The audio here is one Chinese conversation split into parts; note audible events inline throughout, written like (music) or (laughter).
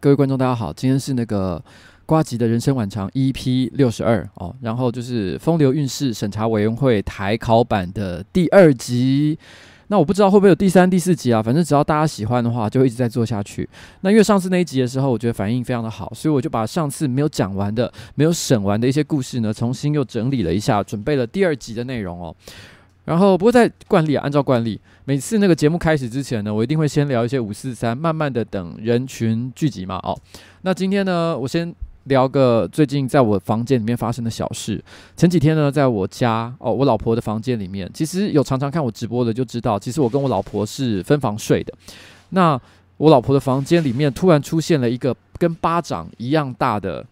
各位观众，大家好，今天是那个瓜吉的人生晚长 EP 六十二哦，然后就是风流韵事审查委员会台考版的第二集。那我不知道会不会有第三、第四集啊，反正只要大家喜欢的话，就一直在做下去。那因为上次那一集的时候，我觉得反应非常的好，所以我就把上次没有讲完的、没有审完的一些故事呢，重新又整理了一下，准备了第二集的内容哦。然后，不过在惯例啊，按照惯例，每次那个节目开始之前呢，我一定会先聊一些五四三，慢慢的等人群聚集嘛。哦，那今天呢，我先聊个最近在我房间里面发生的小事。前几天呢，在我家哦，我老婆的房间里面，其实有常常看我直播的就知道，其实我跟我老婆是分房睡的。那我老婆的房间里面突然出现了一个跟巴掌一样大的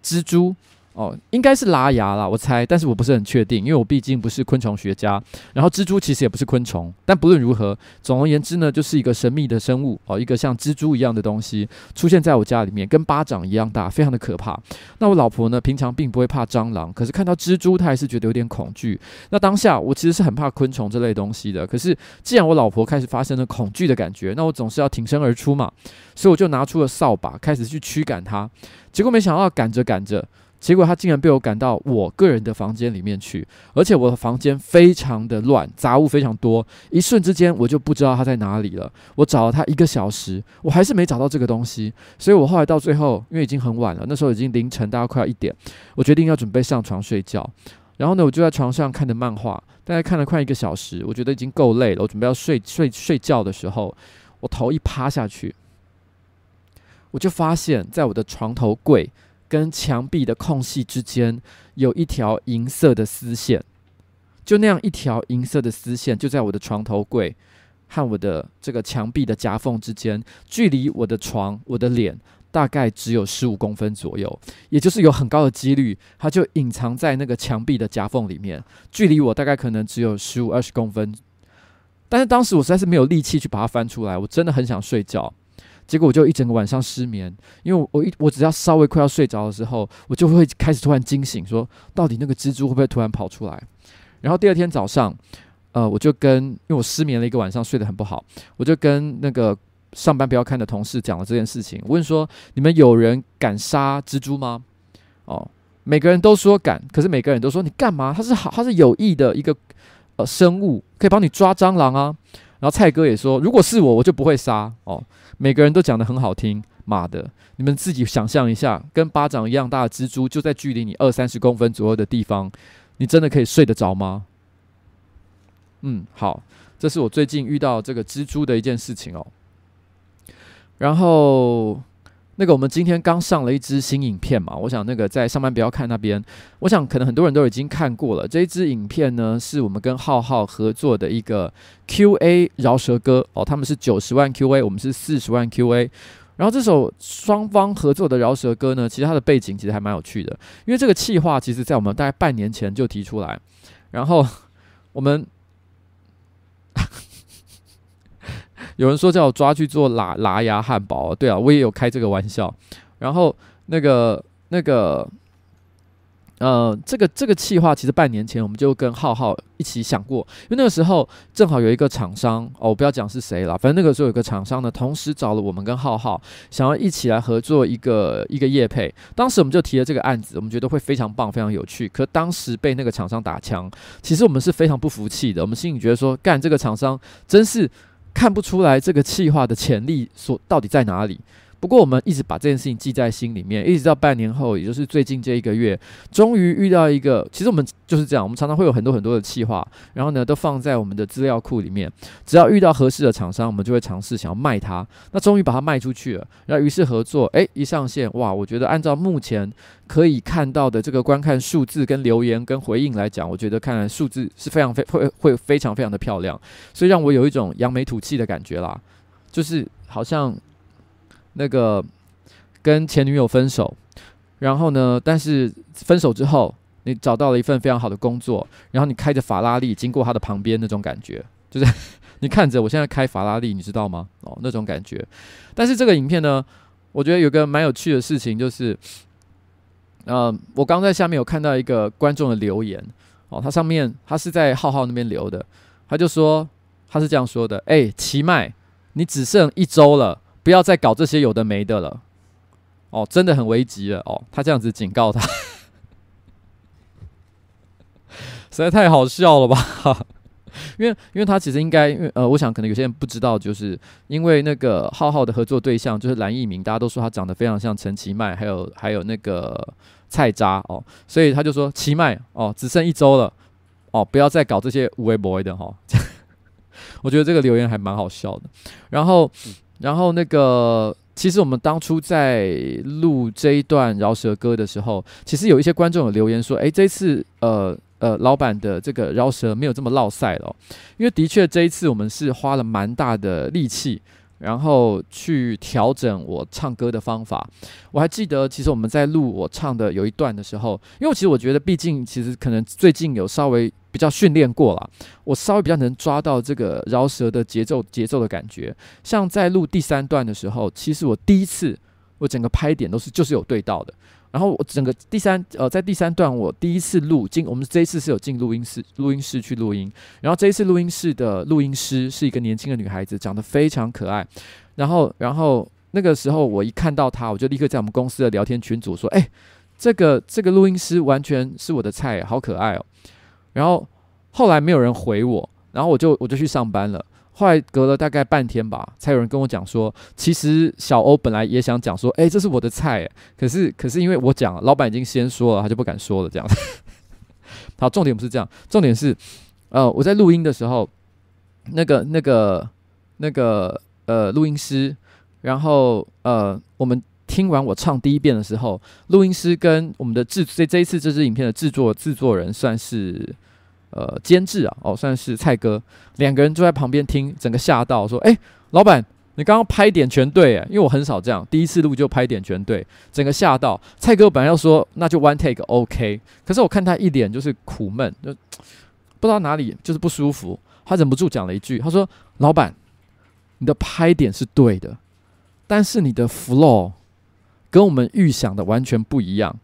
蜘蛛。哦，应该是拉牙啦，我猜，但是我不是很确定，因为我毕竟不是昆虫学家。然后蜘蛛其实也不是昆虫，但不论如何，总而言之呢，就是一个神秘的生物哦，一个像蜘蛛一样的东西出现在我家里面，跟巴掌一样大，非常的可怕。那我老婆呢，平常并不会怕蟑螂，可是看到蜘蛛，她还是觉得有点恐惧。那当下我其实是很怕昆虫这类东西的，可是既然我老婆开始发生了恐惧的感觉，那我总是要挺身而出嘛，所以我就拿出了扫把，开始去驱赶它。结果没想到赶着赶着。结果他竟然被我赶到我个人的房间里面去，而且我的房间非常的乱，杂物非常多。一瞬之间，我就不知道他在哪里了。我找了他一个小时，我还是没找到这个东西。所以我后来到最后，因为已经很晚了，那时候已经凌晨，大概快要一点，我决定要准备上床睡觉。然后呢，我就在床上看着漫画，大概看了快一个小时，我觉得已经够累了。我准备要睡睡睡觉的时候，我头一趴下去，我就发现，在我的床头柜跟墙壁的空隙之间，有一条银色的丝线。就那样一条银色的丝线，就在我的床头柜和我的这个墙壁的夹缝之间，距离我的床、我的脸大概只有十五公分左右，也就是有很高的几率，它就隐藏在那个墙壁的夹缝里面，距离我大概可能只有十五二十公分。但是当时我实在是没有力气去把它翻出来，我真的很想睡觉，结果我就一整个晚上失眠，因为我一我只要稍微快要睡着的时候，我就会开始突然惊醒，说到底那个蜘蛛会不会突然跑出来？然后第二天早上，呃，我就跟因为我失眠了一个晚上，睡得很不好，我就跟那个上班不要看的同事讲了这件事情。我问说：“你们有人敢杀蜘蛛吗？”哦，每个人都说敢，可是每个人都说你干嘛？它是好，它是有益的一个呃生物，可以帮你抓蟑螂啊。然后蔡哥也说：“如果是我，我就不会杀。”哦，每个人都讲得很好听。妈的，你们自己想象一下，跟巴掌一样大的蜘蛛就在距离你二三十公分左右的地方。你真的可以睡得着吗？嗯，好，这是我最近遇到这个蜘蛛的一件事情哦。然后，那个我们今天刚上了一支新影片嘛，我想那个在上班不要看那边，我想可能很多人都已经看过了。这一支影片呢，是我们跟浩浩合作的一个 QA 饶舌歌哦，他们是九十万 QA，我们是四十万 QA。然后这首双方合作的饶舌歌呢，其实它的背景其实还蛮有趣的，因为这个企划其实在我们大概半年前就提出来，然后我们有人说叫我抓去做喇喇牙汉堡，对啊，我也有开这个玩笑，然后那个那个。呃，这个这个企划其实半年前我们就跟浩浩一起想过，因为那个时候正好有一个厂商哦，我不要讲是谁了，反正那个时候有个厂商呢，同时找了我们跟浩浩，想要一起来合作一个一个业配。当时我们就提了这个案子，我们觉得会非常棒，非常有趣。可当时被那个厂商打枪，其实我们是非常不服气的，我们心里觉得说，干这个厂商真是看不出来这个气化的潜力所到底在哪里。不过我们一直把这件事情记在心里面，一直到半年后，也就是最近这一个月，终于遇到一个。其实我们就是这样，我们常常会有很多很多的企划，然后呢，都放在我们的资料库里面。只要遇到合适的厂商，我们就会尝试想要卖它。那终于把它卖出去了，然后于是合作，诶，一上线，哇！我觉得按照目前可以看到的这个观看数字、跟留言、跟回应来讲，我觉得看来数字是非常非会会非常非常的漂亮，所以让我有一种扬眉吐气的感觉啦，就是好像。(sniffs) (laughs) 那个跟前女友分手，然后呢，但是分手之后，你找到了一份非常好的工作，然后你开着法拉利经过他的旁边，那种感觉，就是 (laughs) 你看着我现在开法拉利，你知道吗？哦，那种感觉。但是这个影片呢，我觉得有个蛮有趣的事情，就是，呃，我刚在下面有看到一个观众的留言，哦，他上面他是在浩浩那边留的，他就说他是这样说的：哎，奇迈，你只剩一周了。不要再搞这些有的没的了，哦，真的很危急了哦。他这样子警告他，(laughs) 实在太好笑了吧？(laughs) 因为，因为他其实应该，因为呃，我想可能有些人不知道，就是因为那个浩浩的合作对象就是蓝奕明，大家都说他长得非常像陈其迈，还有还有那个蔡渣哦，所以他就说其迈哦，只剩一周了哦，不要再搞这些无谓 boy 的哈、哦。(laughs) 我觉得这个留言还蛮好笑的，然后。然后那个，其实我们当初在录这一段饶舌歌的时候，其实有一些观众有留言说：“诶，这次呃呃，老板的这个饶舌没有这么落赛了。”因为的确这一次我们是花了蛮大的力气。然后去调整我唱歌的方法。我还记得，其实我们在录我唱的有一段的时候，因为其实我觉得，毕竟其实可能最近有稍微比较训练过了，我稍微比较能抓到这个饶舌的节奏节奏的感觉。像在录第三段的时候，其实我第一次，我整个拍点都是就是有对到的。然后我整个第三呃，在第三段我第一次录进，我们这一次是有进录音室录音室去录音。然后这一次录音室的录音师是一个年轻的女孩子，长得非常可爱。然后然后那个时候我一看到她，我就立刻在我们公司的聊天群组说：“哎，这个这个录音师完全是我的菜，好可爱哦。”然后后来没有人回我，然后我就我就去上班了。后来隔了大概半天吧，才有人跟我讲说，其实小欧本来也想讲说，诶，这是我的菜，可是可是因为我讲，老板已经先说了，他就不敢说了这样。(laughs) 好，重点不是这样，重点是，呃，我在录音的时候，那个那个那个呃录音师然后呃，我们听完我唱第一遍的时候，录音师跟我们的制这这一次这支影片的制作制作人算是呃监制啊，哦，算是蔡哥，两个人坐在旁边听，整个吓到说：“哎，老板。”你刚刚拍点全对诶，因为我很少这样，第一次录就拍点全对，整个吓到。蔡哥本来要说那就 one take OK，可是我看他一脸就是苦闷，就不知道哪里就是不舒服，他忍不住讲了一句，他说：“老板，你的拍点是对的，但是你的 flow 跟我们预想的完全不一样。”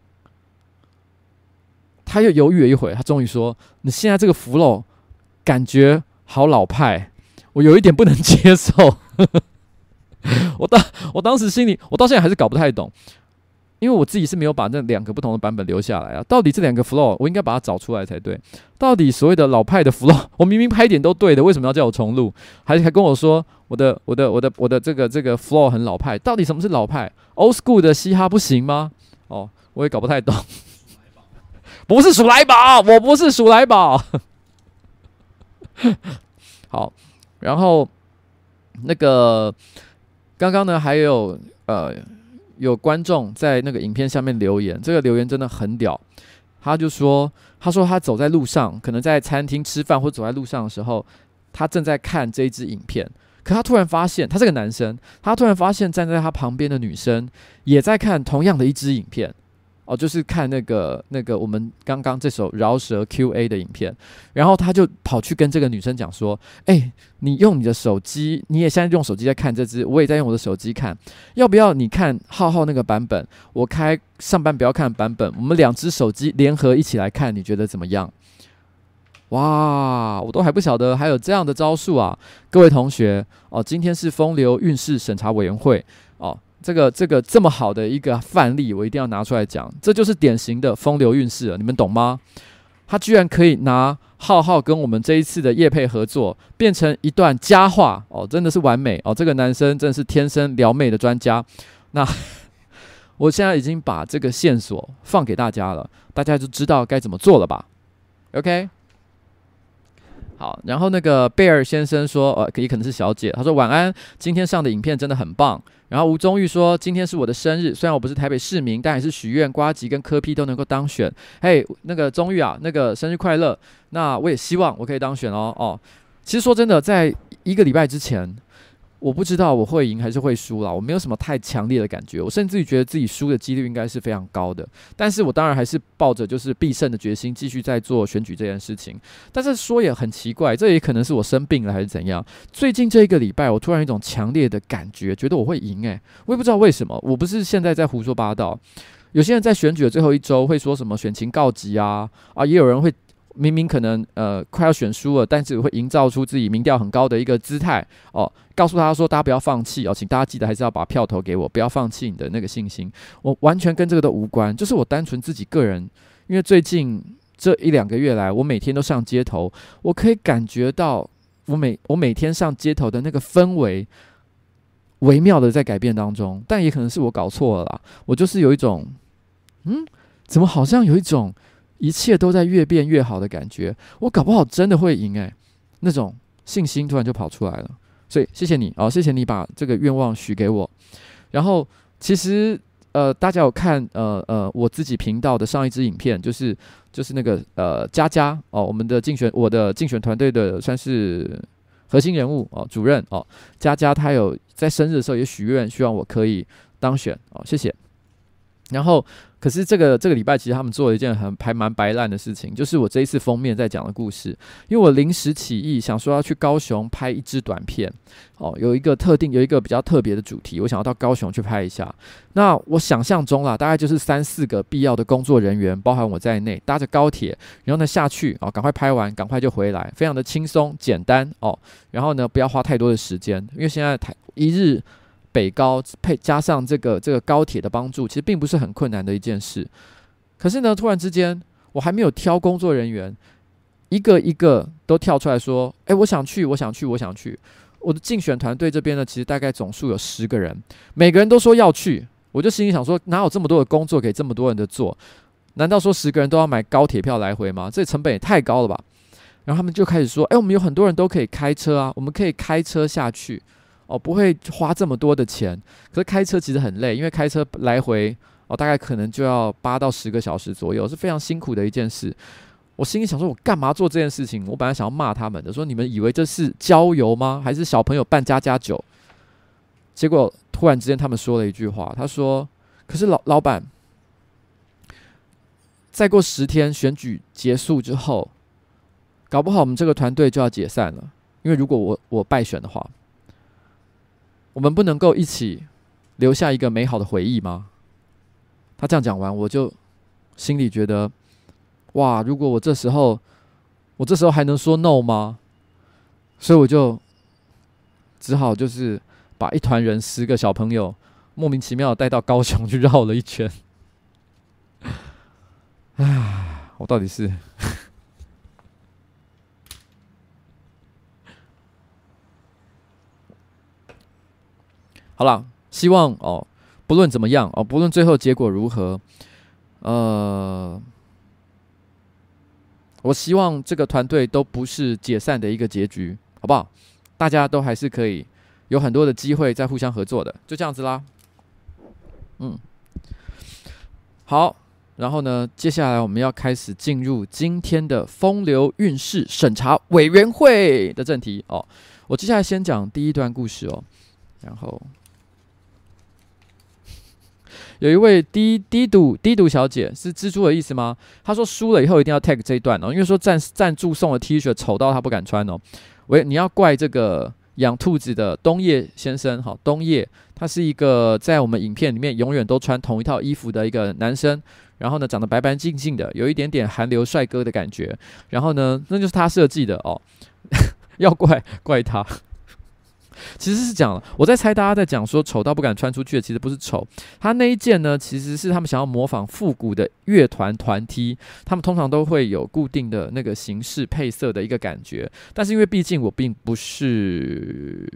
他又犹豫了一会，他终于说：“你现在这个 flow 感觉好老派，我有一点不能接受。(laughs) ”我当我当时心里，我到现在还是搞不太懂，因为我自己是没有把那两个不同的版本留下来啊。到底这两个 flow，我应该把它找出来才对。到底所谓的老派的 flow，我明明拍点都对的，为什么要叫我重录？还还跟我说我的我的我的我的这个这个 flow 很老派？到底什么是老派？Old school 的嘻哈不行吗？哦，我也搞不太懂。不是鼠来宝，我不是鼠来宝。(laughs) 好，然后那个。刚刚呢，还有呃，有观众在那个影片下面留言，这个留言真的很屌。他就说，他说他走在路上，可能在餐厅吃饭或走在路上的时候，他正在看这一支影片，可他突然发现，他是个男生，他突然发现站在他旁边的女生也在看同样的一支影片。哦，就是看那个那个我们刚刚这首饶舌 Q&A 的影片，然后他就跑去跟这个女生讲说：“哎，你用你的手机，你也现在用手机在看这支，我也在用我的手机看，要不要你看浩浩那个版本？我开上班不要看版本，我们两只手机联合一起来看，你觉得怎么样？”哇，我都还不晓得还有这样的招数啊！各位同学哦，今天是风流韵事审查委员会哦。这个这个这么好的一个范例，我一定要拿出来讲。这就是典型的风流韵事了，你们懂吗？他居然可以拿浩浩跟我们这一次的叶配合作，变成一段佳话哦，真的是完美哦。这个男生真的是天生撩妹的专家。那 (laughs) 我现在已经把这个线索放给大家了，大家就知道该怎么做了吧？OK。好，然后那个贝尔先生说，呃，也可能是小姐，他说晚安，今天上的影片真的很棒。然后吴宗玉说：“今天是我的生日，虽然我不是台北市民，但还是许愿瓜吉跟柯批都能够当选。嘿，那个宗玉啊，那个生日快乐！那我也希望我可以当选哦。哦，其实说真的，在一个礼拜之前。”我不知道我会赢还是会输啦，我没有什么太强烈的感觉，我甚至于觉得自己输的几率应该是非常高的。但是我当然还是抱着就是必胜的决心，继续在做选举这件事情。但是说也很奇怪，这也可能是我生病了还是怎样。最近这一个礼拜，我突然有一种强烈的感觉，觉得我会赢诶，我也不知道为什么。我不是现在在胡说八道，有些人在选举的最后一周会说什么选情告急啊啊，也有人会。明明可能呃快要选输了，但是会营造出自己民调很高的一个姿态哦，告诉他说大家不要放弃哦，请大家记得还是要把票投给我，不要放弃你的那个信心。我完全跟这个都无关，就是我单纯自己个人，因为最近这一两个月来，我每天都上街头，我可以感觉到我每我每天上街头的那个氛围微妙的在改变当中，但也可能是我搞错了啦，我就是有一种嗯，怎么好像有一种。一切都在越变越好的感觉，我搞不好真的会赢诶、那种信心突然就跑出来了。所以谢谢你哦，谢谢你把这个愿望许给我。然后其实呃，大家有看呃呃我自己频道的上一支影片，就是就是那个呃佳佳哦，我们的竞选我的竞选团队的算是核心人物哦，主任哦，佳佳她有在生日的时候也许愿，希望我可以当选哦，谢谢。然后，可是这个这个礼拜，其实他们做了一件很还蛮白烂的事情，就是我这一次封面在讲的故事。因为我临时起意想说要去高雄拍一支短片，哦，有一个特定有一个比较特别的主题，我想要到高雄去拍一下。那我想象中啦，大概就是三四个必要的工作人员，包含我在内，搭着高铁，然后呢下去哦，赶快拍完，赶快就回来，非常的轻松简单哦。然后呢，不要花太多的时间，因为现在台一日。北高配加上这个这个高铁的帮助，其实并不是很困难的一件事。可是呢，突然之间，我还没有挑工作人员，一个一个都跳出来说：“诶，我想去，我想去，我想去。”我的竞选团队这边呢，其实大概总数有十个人，每个人都说要去。我就心里想说，哪有这么多的工作给这么多人的做？难道说十个人都要买高铁票来回吗？这成本也太高了吧？然后他们就开始说：“诶，我们有很多人都可以开车啊，我们可以开车下去。”哦，不会花这么多的钱。可是开车其实很累，因为开车来回哦，大概可能就要八到十个小时左右，是非常辛苦的一件事。我心里想说，我干嘛做这件事情？我本来想要骂他们的，说你们以为这是郊游吗？还是小朋友办家家酒？结果突然之间，他们说了一句话，他说：“可是老老板，再过十天选举结束之后，搞不好我们这个团队就要解散了。因为如果我我败选的话，我们不能够一起留下一个美好的回忆吗？”他这样讲完，我就心里觉得，哇！如果我这时候，我这时候还能说 no 吗？所以我就只好就是。把一团人十个小朋友莫名其妙的带到高雄去绕了一圈，唉，我到底是好了，希望哦，不论怎么样哦，不论最后结果如何，呃，我希望这个团队都不是解散的一个结局，好不好？大家都还是可以。有很多的机会在互相合作的，就这样子啦。嗯，好，然后呢，接下来我们要开始进入今天的风流韵事审查委员会的正题哦。我接下来先讲第一段故事哦。然后有一位低低赌低赌小姐是蜘蛛的意思吗？她说输了以后一定要 tag 这一段哦，因为说赞赞助送的 T 恤丑到她不敢穿哦。喂，你要怪这个。养兔子的东叶先生，好，东叶，他是一个在我们影片里面永远都穿同一套衣服的一个男生，然后呢，长得白白净净的，有一点点韩流帅哥的感觉，然后呢，那就是他设计的哦，(laughs) 要怪怪他。其实是讲，我在猜大家在讲说丑到不敢穿出去的，其实不是丑，他那一件呢，其实是他们想要模仿复古的乐团团 T，他们通常都会有固定的那个形式配色的一个感觉，但是因为毕竟我并不是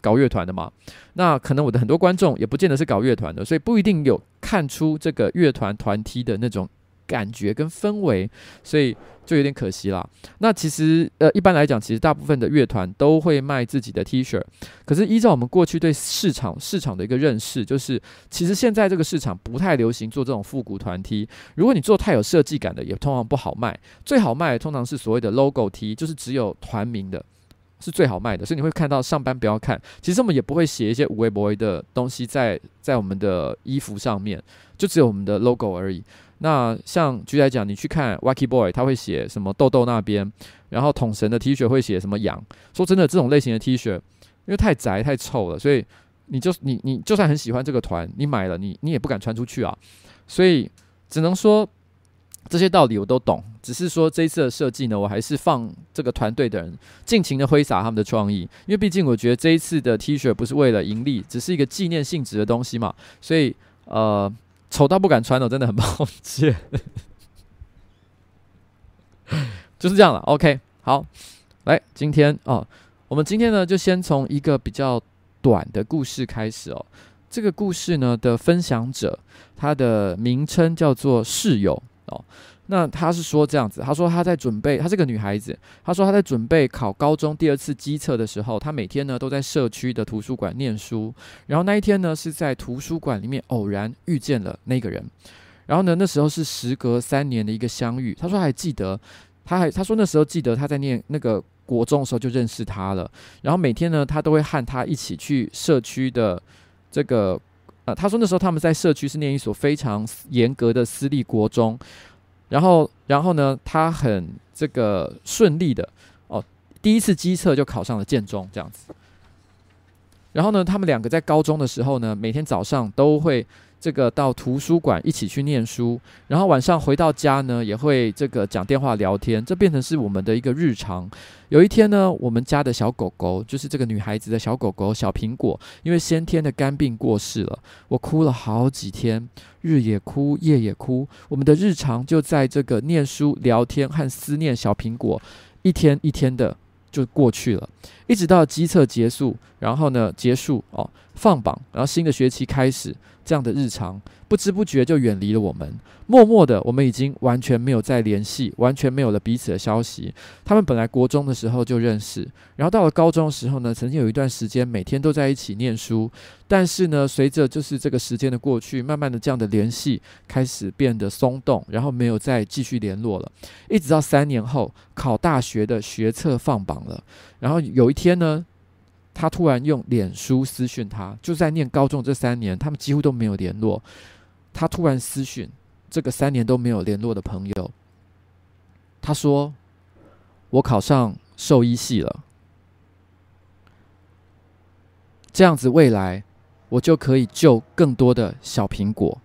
搞乐团的嘛，那可能我的很多观众也不见得是搞乐团的，所以不一定有看出这个乐团团 T 的那种。感觉跟氛围，所以就有点可惜啦。那其实，呃，一般来讲，其实大部分的乐团都会卖自己的 T 恤。可是依照我们过去对市场市场的一个认识，就是其实现在这个市场不太流行做这种复古团 T。如果你做太有设计感的，也通常不好卖。最好卖的通常是所谓的 logo T，就是只有团名的，是最好卖的。所以你会看到上班不要看，其实我们也不会写一些无微不微的东西在在我们的衣服上面，就只有我们的 logo 而已。那像举例来讲，你去看 Wacky Boy，他会写什么豆豆那边，然后桶神的 T 恤会写什么痒。说真的，这种类型的 T 恤，因为太宅太臭了，所以你就你你就算很喜欢这个团，你买了你你也不敢穿出去啊。所以只能说这些道理我都懂，只是说这一次的设计呢，我还是放这个团队的人尽情的挥洒他们的创意，因为毕竟我觉得这一次的 T 恤不是为了盈利，只是一个纪念性质的东西嘛，所以呃。丑到不敢穿了，真的很抱歉，(laughs) 就是这样了。OK，好，来，今天哦，我们今天呢就先从一个比较短的故事开始哦。这个故事呢的分享者，他的名称叫做室友哦。那他是说这样子，他说他在准备，她是个女孩子，他说他在准备考高中第二次机测的时候，他每天呢都在社区的图书馆念书，然后那一天呢是在图书馆里面偶然遇见了那个人，然后呢那时候是时隔三年的一个相遇，他说还记得，他还他说那时候记得他在念那个国中的时候就认识他了，然后每天呢他都会和他一起去社区的这个，呃他说那时候他们在社区是念一所非常严格的私立国中。然后，然后呢，他很这个顺利的哦，第一次机测就考上了建中这样子。然后呢，他们两个在高中的时候呢，每天早上都会。这个到图书馆一起去念书，然后晚上回到家呢，也会这个讲电话聊天，这变成是我们的一个日常。有一天呢，我们家的小狗狗，就是这个女孩子的小狗狗小苹果，因为先天的肝病过世了，我哭了好几天，日也哭，夜也哭。我们的日常就在这个念书、聊天和思念小苹果，一天一天的就过去了，一直到基测结束，然后呢结束哦。放榜，然后新的学期开始，这样的日常不知不觉就远离了我们。默默的，我们已经完全没有再联系，完全没有了彼此的消息。他们本来国中的时候就认识，然后到了高中的时候呢，曾经有一段时间每天都在一起念书。但是呢，随着就是这个时间的过去，慢慢的这样的联系开始变得松动，然后没有再继续联络了。一直到三年后考大学的学测放榜了，然后有一天呢。他突然用脸书私讯他，就在念高中这三年，他们几乎都没有联络。他突然私讯这个三年都没有联络的朋友，他说：“我考上兽医系了，这样子未来我就可以救更多的小苹果。”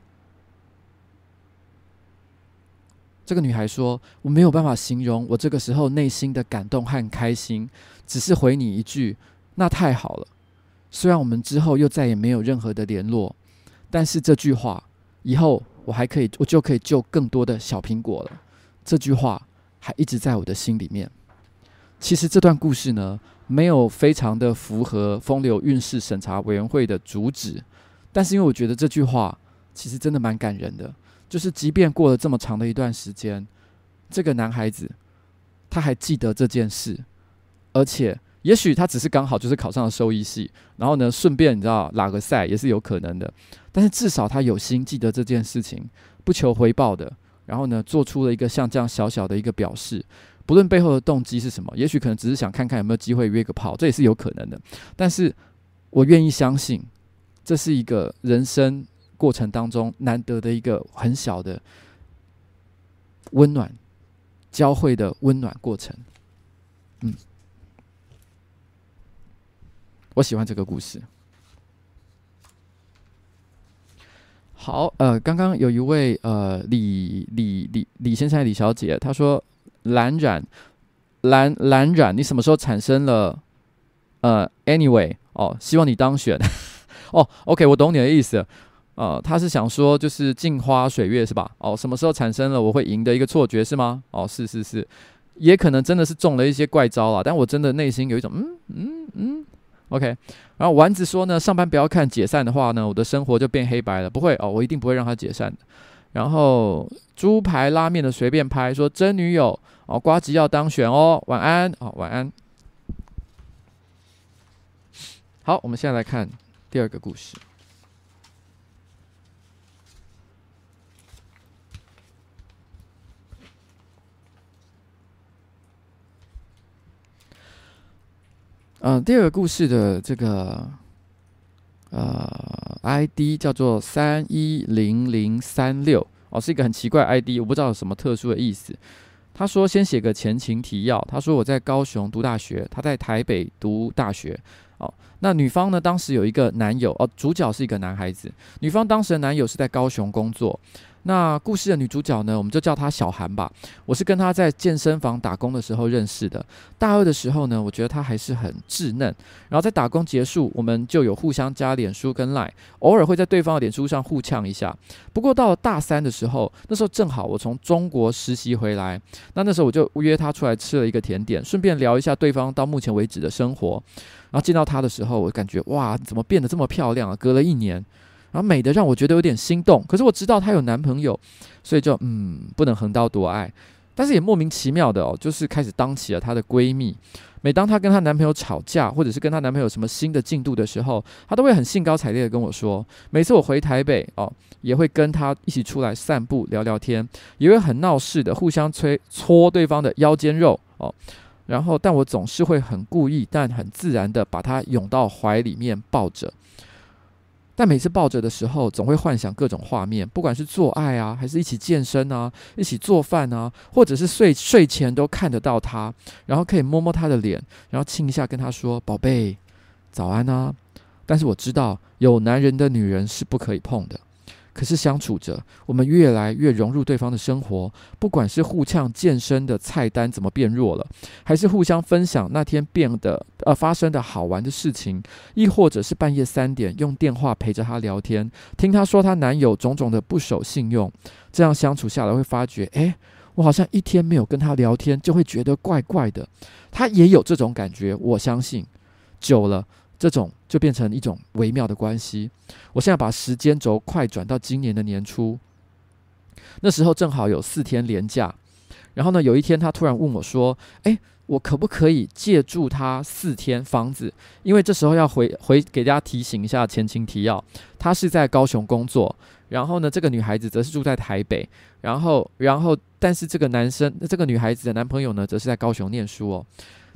这个女孩说：“我没有办法形容我这个时候内心的感动和开心，只是回你一句。”那太好了，虽然我们之后又再也没有任何的联络，但是这句话以后我还可以，我就可以救更多的小苹果了。这句话还一直在我的心里面。其实这段故事呢，没有非常的符合风流韵事审查委员会的主旨，但是因为我觉得这句话其实真的蛮感人的，就是即便过了这么长的一段时间，这个男孩子他还记得这件事，而且。也许他只是刚好就是考上了兽医系，然后呢，顺便你知道拉个赛也是有可能的。但是至少他有心记得这件事情，不求回报的，然后呢，做出了一个像这样小小的一个表示，不论背后的动机是什么，也许可能只是想看看有没有机会约个炮，这也是有可能的。但是我愿意相信，这是一个人生过程当中难得的一个很小的温暖交汇的温暖过程，嗯。我喜欢这个故事。好，呃，刚刚有一位呃李李李李先生、李小姐，她说蓝染蓝蓝染，你什么时候产生了？呃，anyway，哦，希望你当选。(laughs) 哦，OK，我懂你的意思。呃，他是想说就是镜花水月是吧？哦，什么时候产生了我会赢的一个错觉是吗？哦，是是是，也可能真的是中了一些怪招啊。但我真的内心有一种嗯嗯嗯。OK，然后丸子说呢，上班不要看解散的话呢，我的生活就变黑白了。不会哦，我一定不会让他解散的。然后猪排拉面的随便拍说真女友哦，瓜吉要当选哦，晚安哦，晚安。好，我们现在来看第二个故事。嗯，第二个故事的这个呃 ID 叫做三一零零三六哦，是一个很奇怪 ID，我不知道有什么特殊的意思。他说先写个前情提要，他说我在高雄读大学，他在台北读大学。哦，那女方呢，当时有一个男友哦，主角是一个男孩子，女方当时的男友是在高雄工作。那故事的女主角呢，我们就叫她小韩吧。我是跟她在健身房打工的时候认识的。大二的时候呢，我觉得她还是很稚嫩。然后在打工结束，我们就有互相加脸书跟 Line，偶尔会在对方的脸书上互呛一下。不过到了大三的时候，那时候正好我从中国实习回来，那那时候我就约她出来吃了一个甜点，顺便聊一下对方到目前为止的生活。然后见到她的时候，我感觉哇，怎么变得这么漂亮啊？隔了一年。然后美的让我觉得有点心动，可是我知道她有男朋友，所以就嗯，不能横刀夺爱，但是也莫名其妙的哦，就是开始当起了她的闺蜜。每当她跟她男朋友吵架，或者是跟她男朋友什么新的进度的时候，她都会很兴高采烈的跟我说。每次我回台北哦，也会跟她一起出来散步聊聊天，也会很闹事的互相催搓对方的腰间肉哦。然后，但我总是会很故意，但很自然的把她拥到怀里面抱着。但每次抱着的时候，总会幻想各种画面，不管是做爱啊，还是一起健身啊，一起做饭啊，或者是睡睡前都看得到他，然后可以摸摸他的脸，然后亲一下，跟他说：“宝贝，早安啊。”但是我知道，有男人的女人是不可以碰的。可是相处着，我们越来越融入对方的生活。不管是互呛健身的菜单怎么变弱了，还是互相分享那天变得呃发生的好玩的事情，亦或者是半夜三点用电话陪着她聊天，听她说她男友种种的不守信用，这样相处下来会发觉，诶，我好像一天没有跟她聊天，就会觉得怪怪的。她也有这种感觉，我相信，久了。这种就变成一种微妙的关系。我现在把时间轴快转到今年的年初，那时候正好有四天连假，然后呢，有一天他突然问我说：“诶，我可不可以借住他四天房子？因为这时候要回回给大家提醒一下前情提要，他是在高雄工作，然后呢，这个女孩子则是住在台北，然后然后但是这个男生，这个女孩子的男朋友呢，则是在高雄念书哦。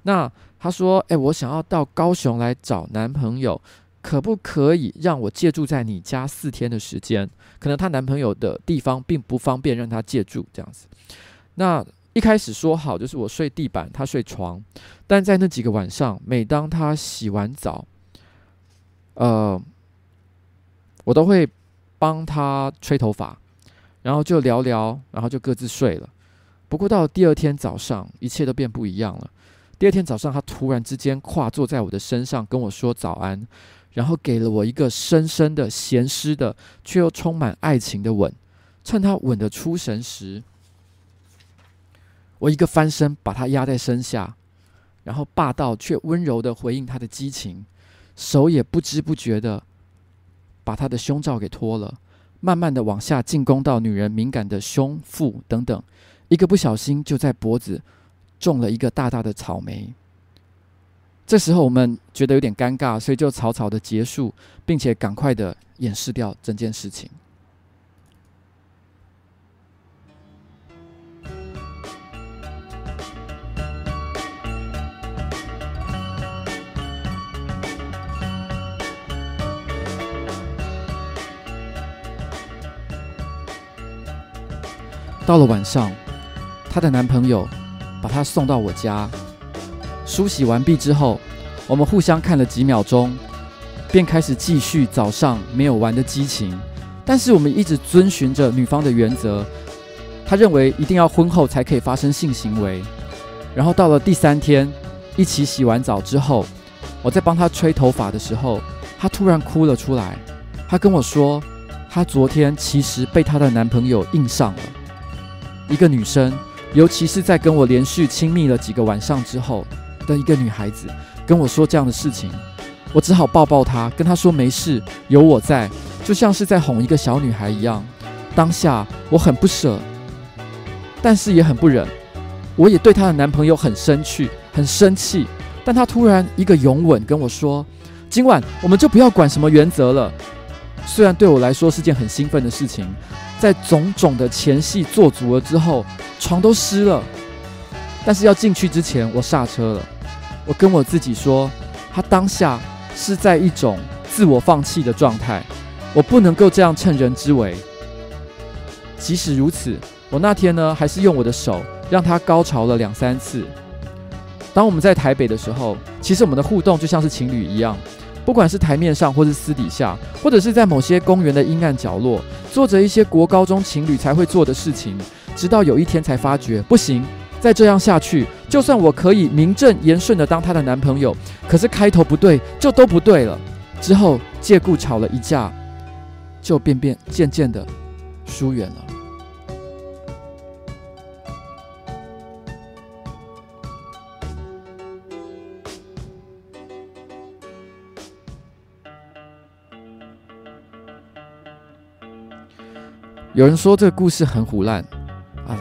那他说：“诶，我想要到高雄来找男朋友，可不可以让我借住在你家四天的时间？可能她男朋友的地方并不方便让她借住这样子。那一开始说好，就是我睡地板，他睡床。但在那几个晚上，每当她洗完澡，呃，我都会帮她吹头发，然后就聊聊，然后就各自睡了。不过到第二天早上，一切都变不一样了。”第二天早上，他突然之间跨坐在我的身上，跟我说早安，然后给了我一个深深的、咸湿的，却又充满爱情的吻。趁他吻得出神时，我一个翻身把他压在身下，然后霸道却温柔的回应他的激情，手也不知不觉的把他的胸罩给脱了，慢慢的往下进攻到女人敏感的胸腹等等，一个不小心就在脖子。种了一个大大的草莓。这时候我们觉得有点尴尬，所以就草草的结束，并且赶快的掩饰掉整件事情。到了晚上，她的男朋友。把他送到我家，梳洗完毕之后，我们互相看了几秒钟，便开始继续早上没有完的激情。但是我们一直遵循着女方的原则，她认为一定要婚后才可以发生性行为。然后到了第三天，一起洗完澡之后，我在帮她吹头发的时候，她突然哭了出来。她跟我说，她昨天其实被她的男朋友硬上了，一个女生。尤其是在跟我连续亲密了几个晚上之后的一个女孩子跟我说这样的事情，我只好抱抱她，跟她说没事，有我在，就像是在哄一个小女孩一样。当下我很不舍，但是也很不忍，我也对她的男朋友很生气，很生气。但她突然一个拥吻跟我说：“今晚我们就不要管什么原则了。”虽然对我来说是件很兴奋的事情，在种种的前戏做足了之后，床都湿了，但是要进去之前，我刹车了。我跟我自己说，他当下是在一种自我放弃的状态，我不能够这样趁人之危。即使如此，我那天呢，还是用我的手让他高潮了两三次。当我们在台北的时候，其实我们的互动就像是情侣一样。不管是台面上，或是私底下，或者是在某些公园的阴暗角落，做着一些国高中情侣才会做的事情，直到有一天才发觉不行，再这样下去，就算我可以名正言顺的当她的男朋友，可是开头不对，就都不对了。之后借故吵了一架，就变变渐渐的疏远了。有人说这个故事很虎烂啊，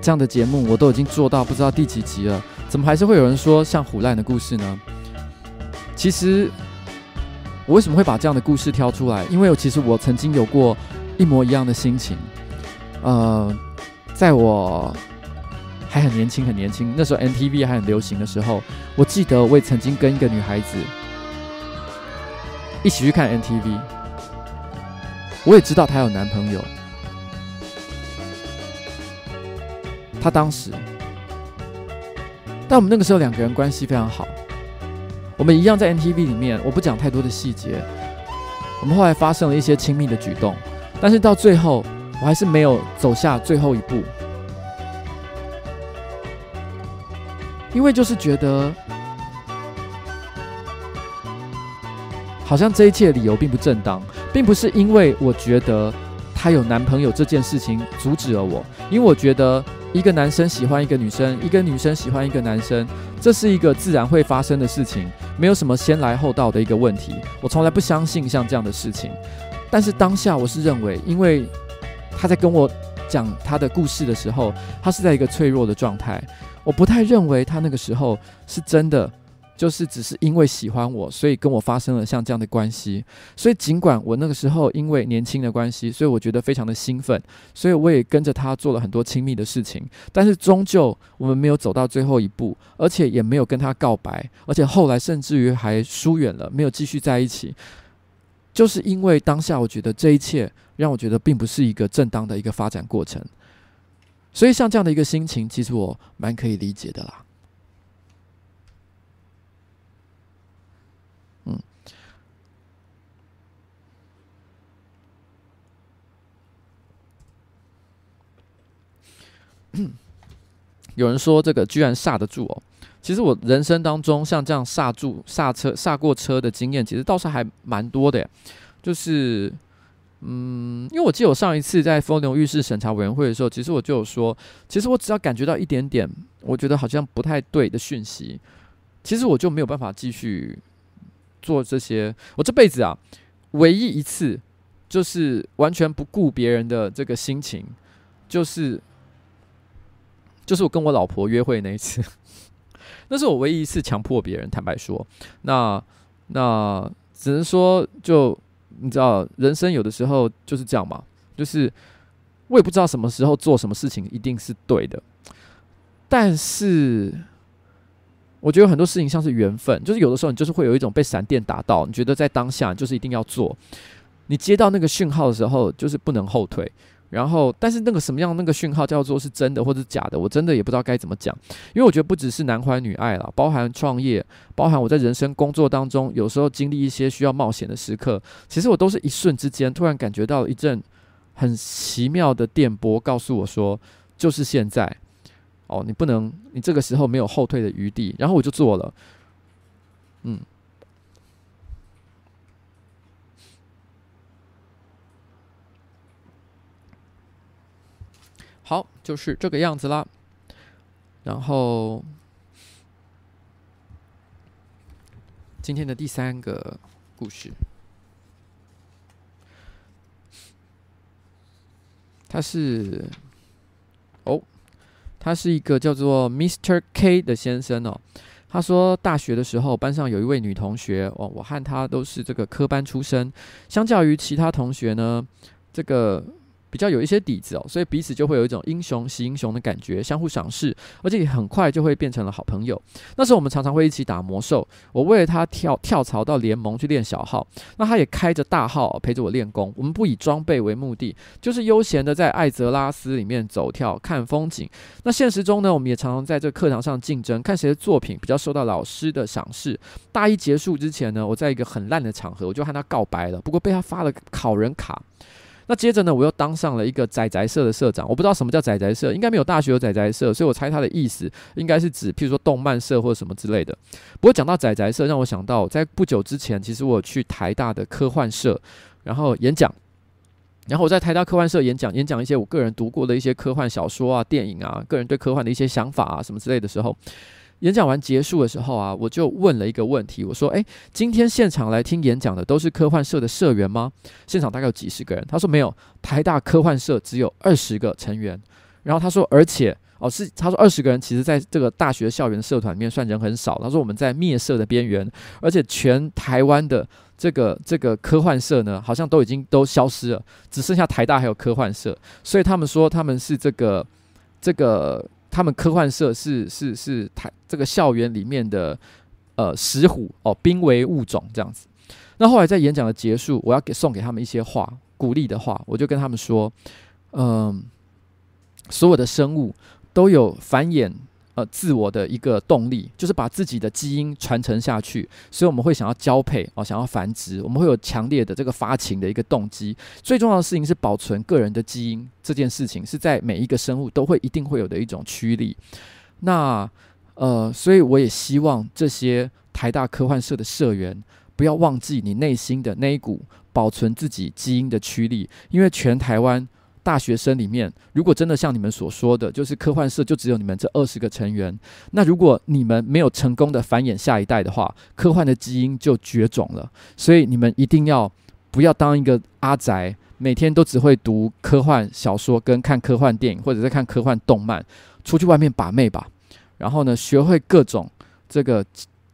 这样的节目我都已经做到不知道第几集了，怎么还是会有人说像虎烂的故事呢？其实我为什么会把这样的故事挑出来？因为其实我曾经有过一模一样的心情。呃，在我还很年轻很年轻，那时候 NTV 还很流行的时候，我记得我也曾经跟一个女孩子一起去看 NTV，我也知道她有男朋友。他当时，但我们那个时候两个人关系非常好，我们一样在 MTV 里面，我不讲太多的细节。我们后来发生了一些亲密的举动，但是到最后，我还是没有走下最后一步，因为就是觉得，好像这一切理由并不正当，并不是因为我觉得她有男朋友这件事情阻止了我，因为我觉得。一个男生喜欢一个女生，一个女生喜欢一个男生，这是一个自然会发生的事情。没有什么先来后到的一个问题。我从来不相信像这样的事情。但是当下我是认为，因为他在跟我讲他的故事的时候，他是在一个脆弱的状态。我不太认为他那个时候是真的。就是只是因为喜欢我，所以跟我发生了像这样的关系。所以尽管我那个时候因为年轻的关系，所以我觉得非常的兴奋，所以我也跟着他做了很多亲密的事情。但是终究我们没有走到最后一步，而且也没有跟他告白，而且后来甚至于还疏远了，没有继续在一起。就是因为当下我觉得这一切让我觉得并不是一个正当的一个发展过程。所以像这样的一个心情，其实我蛮可以理解的啦。(clears throat) 有人说这个居然刹得住哦，其实我人生当中像这样刹住、刹车、刹过车的经验，其实倒是还蛮多的。就是，嗯，因为我记得我上一次在风流浴室审查委员会的时候，其实我就有说，其实我只要感觉到一点点，我觉得好像不太对的讯息，其实我就没有办法继续做这些。我这辈子啊，唯一一次就是完全不顾别人的这个心情，就是。就是我跟我老婆约会那一次，(laughs) 那是我唯一一次强迫别人。坦白说，那那只能说，就你知道，人生有的时候就是这样嘛。就是我也不知道什么时候做什么事情一定是对的，但是我觉得很多事情像是缘分，就是有的时候你就是会有一种被闪电打到，你觉得在当下就是一定要做，你接到那个讯号的时候，就是不能后退。然后，但是那个什么样那个讯号叫做是真的或者假的，我真的也不知道该怎么讲。因为我觉得不只是男欢女爱啦，包含创业，包含我在人生工作当中，有时候经历一些需要冒险的时刻，其实我都是一瞬之间突然感觉到一阵很奇妙的电波，告诉我说就是现在。哦，你不能，你这个时候没有后退的余地。然后我就做了，嗯。好，就是这个样子啦。然后，今天的第三个故事，他是哦，他是一个叫做 Mr. K 的先生哦。他说，大学的时候班上有一位女同学哦，我和她都是这个科班出身，相较于其他同学呢，这个。比较有一些底子哦，所以彼此就会有一种英雄惜英雄的感觉，相互赏识，而且也很快就会变成了好朋友。那时候我们常常会一起打魔兽，我为了他跳跳槽到联盟去练小号，那他也开着大号陪着我练功。我们不以装备为目的，就是悠闲的在艾泽拉斯里面走跳看风景。那现实中呢，我们也常常在这课堂上竞争，看谁的作品比较受到老师的赏识。大一结束之前呢，我在一个很烂的场合，我就和他告白了，不过被他发了考人卡。那接着呢，我又当上了一个宅宅社的社长。我不知道什么叫宅宅社，应该没有大学有宅宅社，所以我猜他的意思应该是指，譬如说动漫社或者什么之类的。不过讲到宅宅社，让我想到在不久之前，其实我去台大的科幻社，然后演讲，然后我在台大科幻社演讲，演讲一些我个人读过的一些科幻小说啊、电影啊，个人对科幻的一些想法啊什么之类的时候。演讲完结束的时候啊，我就问了一个问题，我说：“诶，今天现场来听演讲的都是科幻社的社员吗？”现场大概有几十个人。他说：“没有，台大科幻社只有二十个成员。”然后他说：“而且哦，是他说二十个人，其实在这个大学校园社团里面算人很少。他说我们在灭社的边缘，而且全台湾的这个这个科幻社呢，好像都已经都消失了，只剩下台大还有科幻社。所以他们说他们是这个这个。”他们科幻社是是是台这个校园里面的呃石虎哦，濒危物种这样子。那后来在演讲的结束，我要给送给他们一些话，鼓励的话，我就跟他们说，嗯、所有的生物都有繁衍。呃，自我的一个动力就是把自己的基因传承下去，所以我们会想要交配哦，想要繁殖，我们会有强烈的这个发情的一个动机。最重要的事情是保存个人的基因，这件事情是在每一个生物都会一定会有的一种驱力。那呃，所以我也希望这些台大科幻社的社员不要忘记你内心的那一股保存自己基因的驱力，因为全台湾大学生里面，如果真的像你们所说的，就是科幻社就只有你们这二十个成员，那如果你们没有成功的繁衍下一代的话，科幻的基因就绝种了。所以你们一定要不要当一个阿宅，每天都只会读科幻小说跟看科幻电影，或者在看科幻动漫，出去外面把妹吧。然后呢，学会各种这个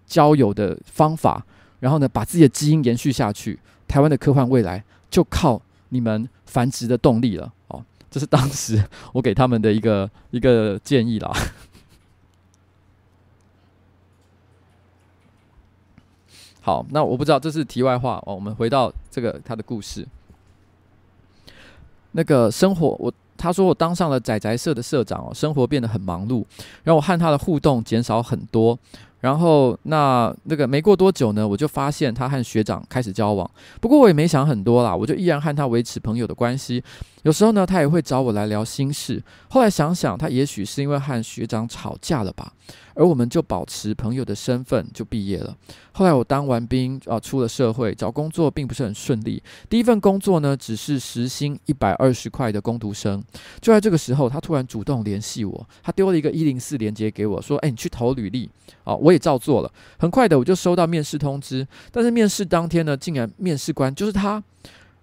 交友的方法，然后呢，把自己的基因延续下去。台湾的科幻未来就靠你们繁殖的动力了。这是当时我给他们的一个 (laughs) 一个建议啦。(laughs) 好，那我不知道这是题外话哦。我们回到这个他的故事。那个生活，我他说我当上了宅宅社的社长哦，生活变得很忙碌，然后我和他的互动减少很多。然后那那个没过多久呢，我就发现他和学长开始交往。不过我也没想很多啦，我就依然和他维持朋友的关系。有时候呢，他也会找我来聊心事。后来想想，他也许是因为和学长吵架了吧。而我们就保持朋友的身份，就毕业了。后来我当完兵啊，出了社会，找工作并不是很顺利。第一份工作呢，只是时薪一百二十块的工读生。就在这个时候，他突然主动联系我，他丢了一个一零四链接给我，说：“哎，你去投履历。”哦，我也照做了。很快的，我就收到面试通知。但是面试当天呢，竟然面试官就是他。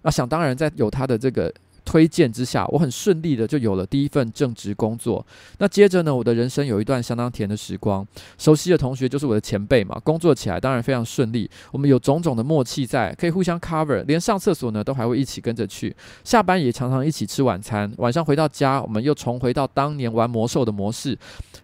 那，想当然，在有他的这个。推荐之下，我很顺利的就有了第一份正职工作。那接着呢，我的人生有一段相当甜的时光。熟悉的同学就是我的前辈嘛，工作起来当然非常顺利。我们有种种的默契在，可以互相 cover，连上厕所呢都还会一起跟着去。下班也常常一起吃晚餐。晚上回到家，我们又重回到当年玩魔兽的模式。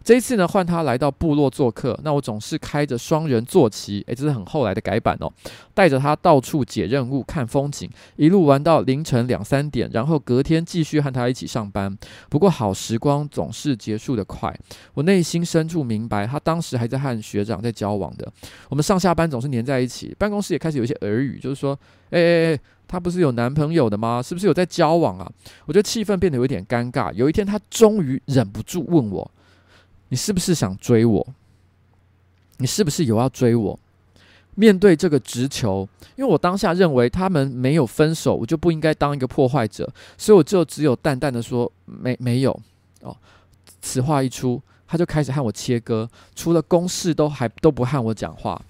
这一次呢，换他来到部落做客，那我总是开着双人坐骑，诶，这是很后来的改版哦，带着他到处解任务、看风景，一路玩到凌晨两三点，然后。后隔天继续和他一起上班，不过好时光总是结束的快。我内心深处明白，他当时还在和学长在交往的。我们上下班总是黏在一起，办公室也开始有一些耳语，就是说：“哎哎哎，他不是有男朋友的吗？是不是有在交往啊？”我觉得气氛变得有点尴尬。有一天，他终于忍不住问我：“你是不是想追我？你是不是有要追我？”面对这个直球，因为我当下认为他们没有分手，我就不应该当一个破坏者，所以我就只有淡淡的说没没有哦。此话一出，他就开始和我切割，除了公事都还都不和我讲话。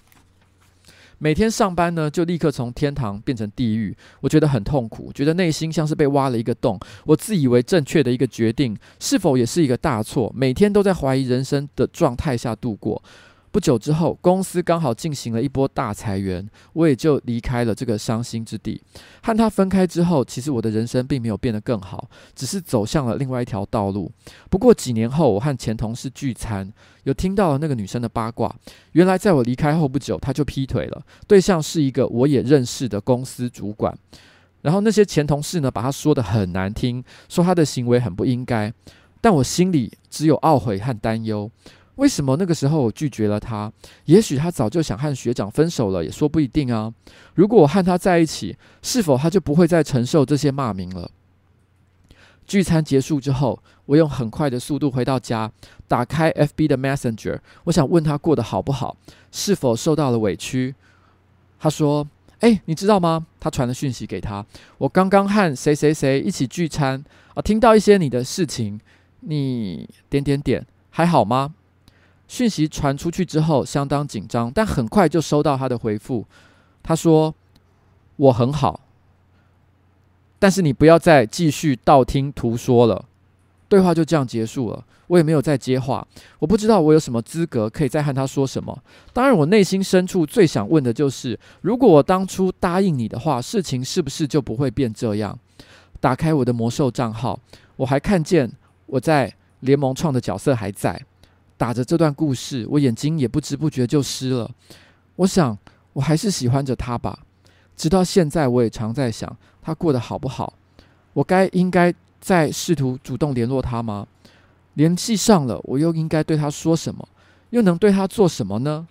每天上班呢，就立刻从天堂变成地狱，我觉得很痛苦，觉得内心像是被挖了一个洞。我自以为正确的一个决定，是否也是一个大错？每天都在怀疑人生的状态下度过。不久之后，公司刚好进行了一波大裁员，我也就离开了这个伤心之地。和他分开之后，其实我的人生并没有变得更好，只是走向了另外一条道路。不过几年后，我和前同事聚餐，有听到了那个女生的八卦。原来在我离开后不久，她就劈腿了，对象是一个我也认识的公司主管。然后那些前同事呢，把她说得很难听，说她的行为很不应该。但我心里只有懊悔和担忧。为什么那个时候我拒绝了他？也许他早就想和学长分手了，也说不一定啊。如果我和他在一起，是否他就不会再承受这些骂名了？聚餐结束之后，我用很快的速度回到家，打开 FB 的 Messenger，我想问他过得好不好，是否受到了委屈。他说：“哎，你知道吗？”他传了讯息给他，我刚刚和谁谁谁一起聚餐啊，听到一些你的事情，你点点点还好吗？讯息传出去之后，相当紧张，但很快就收到他的回复。他说：“我很好，但是你不要再继续道听途说了。”对话就这样结束了。我也没有再接话。我不知道我有什么资格可以再和他说什么。当然，我内心深处最想问的就是：如果我当初答应你的话，事情是不是就不会变这样？打开我的魔兽账号，我还看见我在联盟创的角色还在。打着这段故事，我眼睛也不知不觉就湿了。我想，我还是喜欢着他吧。直到现在，我也常在想，他过得好不好？我该应该再试图主动联络他吗？联系上了，我又应该对他说什么？又能对他做什么呢？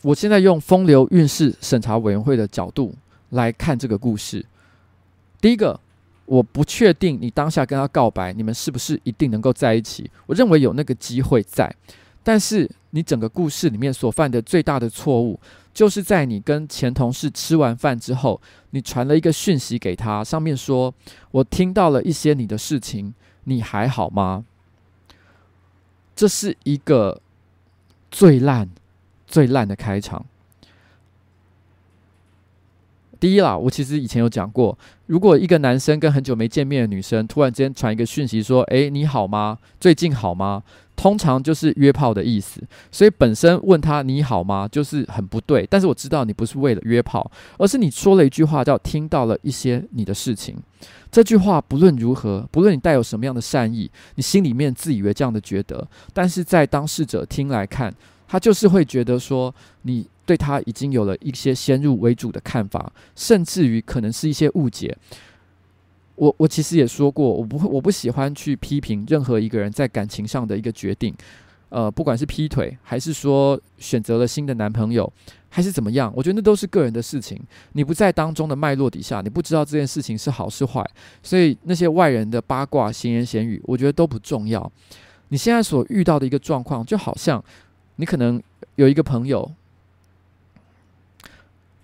我现在用风流韵事审查委员会的角度来看这个故事。第一个。我不确定你当下跟他告白，你们是不是一定能够在一起？我认为有那个机会在，但是你整个故事里面所犯的最大的错误，就是在你跟前同事吃完饭之后，你传了一个讯息给他，上面说：“我听到了一些你的事情，你还好吗？”这是一个最烂、最烂的开场。第一啦，我其实以前有讲过，如果一个男生跟很久没见面的女生突然间传一个讯息说：“诶，你好吗？最近好吗？”通常就是约炮的意思。所以本身问他你好吗，就是很不对。但是我知道你不是为了约炮，而是你说了一句话叫“听到了一些你的事情”。这句话不论如何，不论你带有什么样的善意，你心里面自以为这样的觉得，但是在当事者听来看，他就是会觉得说你。对他已经有了一些先入为主的看法，甚至于可能是一些误解。我我其实也说过，我不会，我不喜欢去批评任何一个人在感情上的一个决定，呃，不管是劈腿，还是说选择了新的男朋友，还是怎么样，我觉得那都是个人的事情。你不在当中的脉络底下，你不知道这件事情是好是坏，所以那些外人的八卦、闲言闲语，我觉得都不重要。你现在所遇到的一个状况，就好像你可能有一个朋友。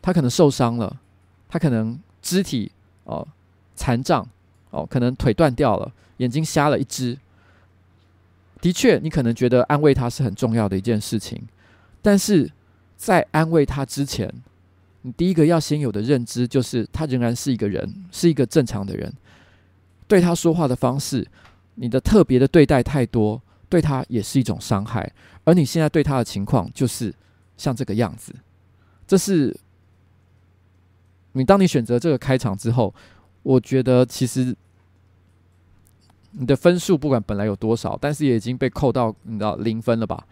他可能受伤了，他可能肢体哦残障哦，可能腿断掉了，眼睛瞎了一只。的确，你可能觉得安慰他是很重要的一件事情，但是在安慰他之前，你第一个要先有的认知就是他仍然是一个人，是一个正常的人。对他说话的方式，你的特别的对待太多，对他也是一种伤害。而你现在对他的情况就是像这个样子，这是。你当你选择这个开场之后，我觉得其实你的分数不管本来有多少，但是也已经被扣到你知道零分了吧？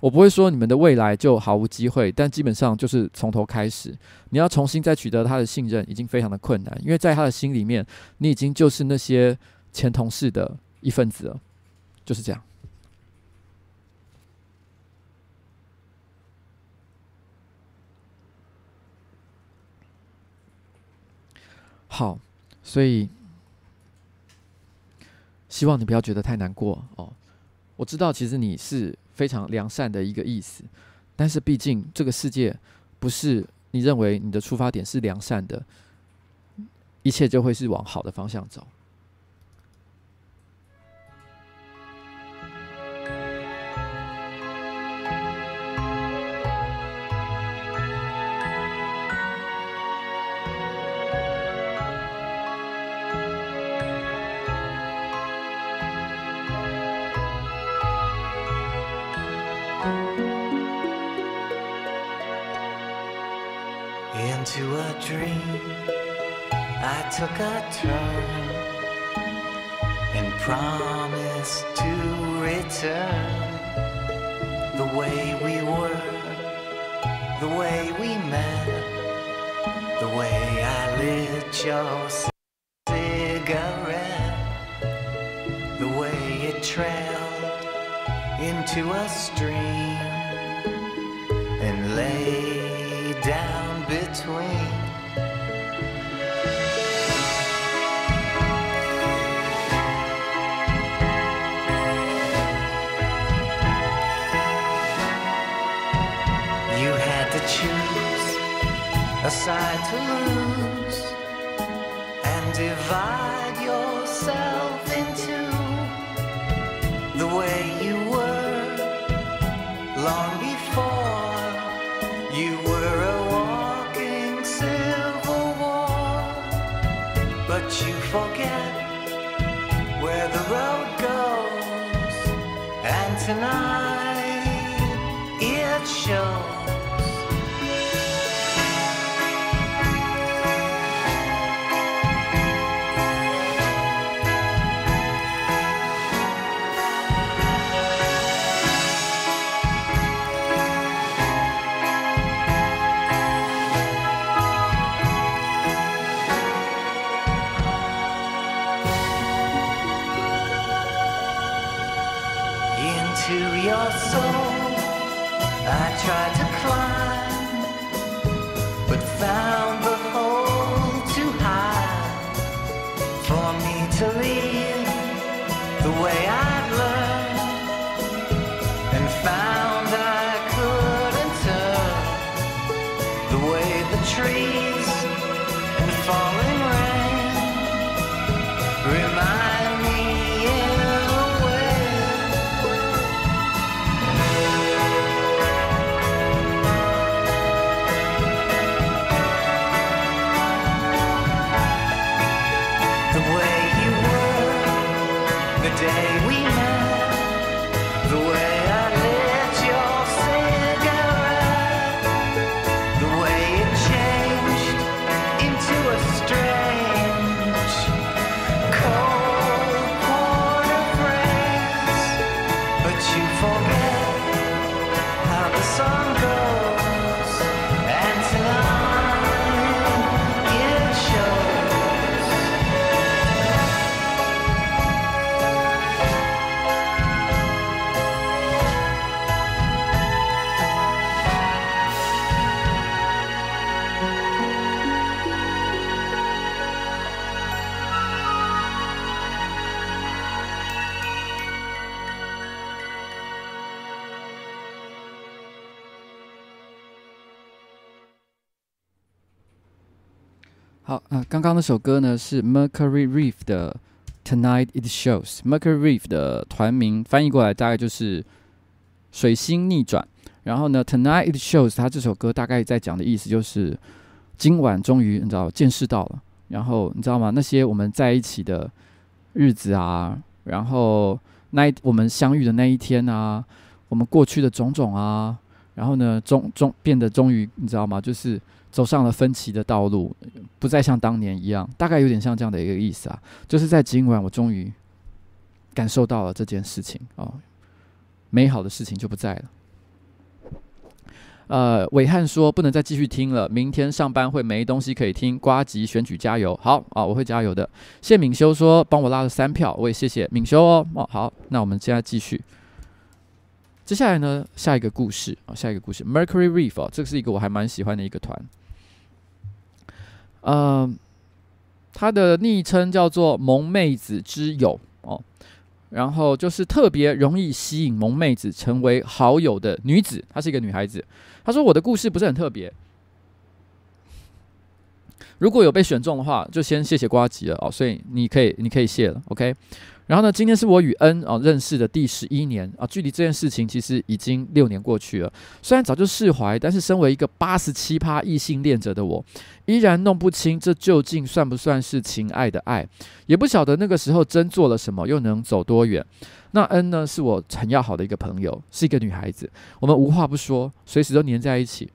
我不会说你们的未来就毫无机会，但基本上就是从头开始，你要重新再取得他的信任，已经非常的困难，因为在他的心里面，你已经就是那些前同事的一份子了，就是这样。好，所以希望你不要觉得太难过哦。我知道其实你是非常良善的一个意思，但是毕竟这个世界不是你认为你的出发点是良善的，一切就会是往好的方向走。dream, I took a turn and promised to return the way we were, the way we met, the way I lit your cigarette, the way it trailed into a stream and lay down between. side to lose and divide yourself into the way you were long before you were a walking civil war. But you forget where the road goes, and tonight it shows. 好，啊，刚刚那首歌呢是 Mercury Reef 的 Tonight It Shows。Mercury Reef 的团名翻译过来大概就是水星逆转。然后呢，Tonight It Shows，它这首歌大概在讲的意思就是今晚终于你知道见识到了。然后你知道吗？那些我们在一起的日子啊，然后那一我们相遇的那一天啊，我们过去的种种啊，然后呢，终终变得终于你知道吗？就是。走上了分歧的道路，不再像当年一样，大概有点像这样的一个意思啊，就是在今晚，我终于感受到了这件事情哦，美好的事情就不在了。呃，伟汉说不能再继续听了，明天上班会没东西可以听。呱吉选举加油，好啊，我会加油的。谢敏修说帮我拉了三票，我也谢谢敏修哦。哦，好，那我们现在继续。接下来呢，下一个故事啊，下一个故事，Mercury Reef 哦，这是一个我还蛮喜欢的一个团。嗯、呃，他的昵称叫做“萌妹子之友”哦，然后就是特别容易吸引萌妹子成为好友的女子。她是一个女孩子。她说：“我的故事不是很特别。如果有被选中的话，就先谢谢瓜吉了哦。所以你可以，你可以谢了，OK。”然后呢，今天是我与恩啊认识的第十一年啊，距离这件事情其实已经六年过去了。虽然早就释怀，但是身为一个八十七趴异性恋者的我，依然弄不清这究竟算不算是情爱的爱，也不晓得那个时候真做了什么，又能走多远。那恩呢，是我很要好的一个朋友，是一个女孩子，我们无话不说，随时都黏在一起。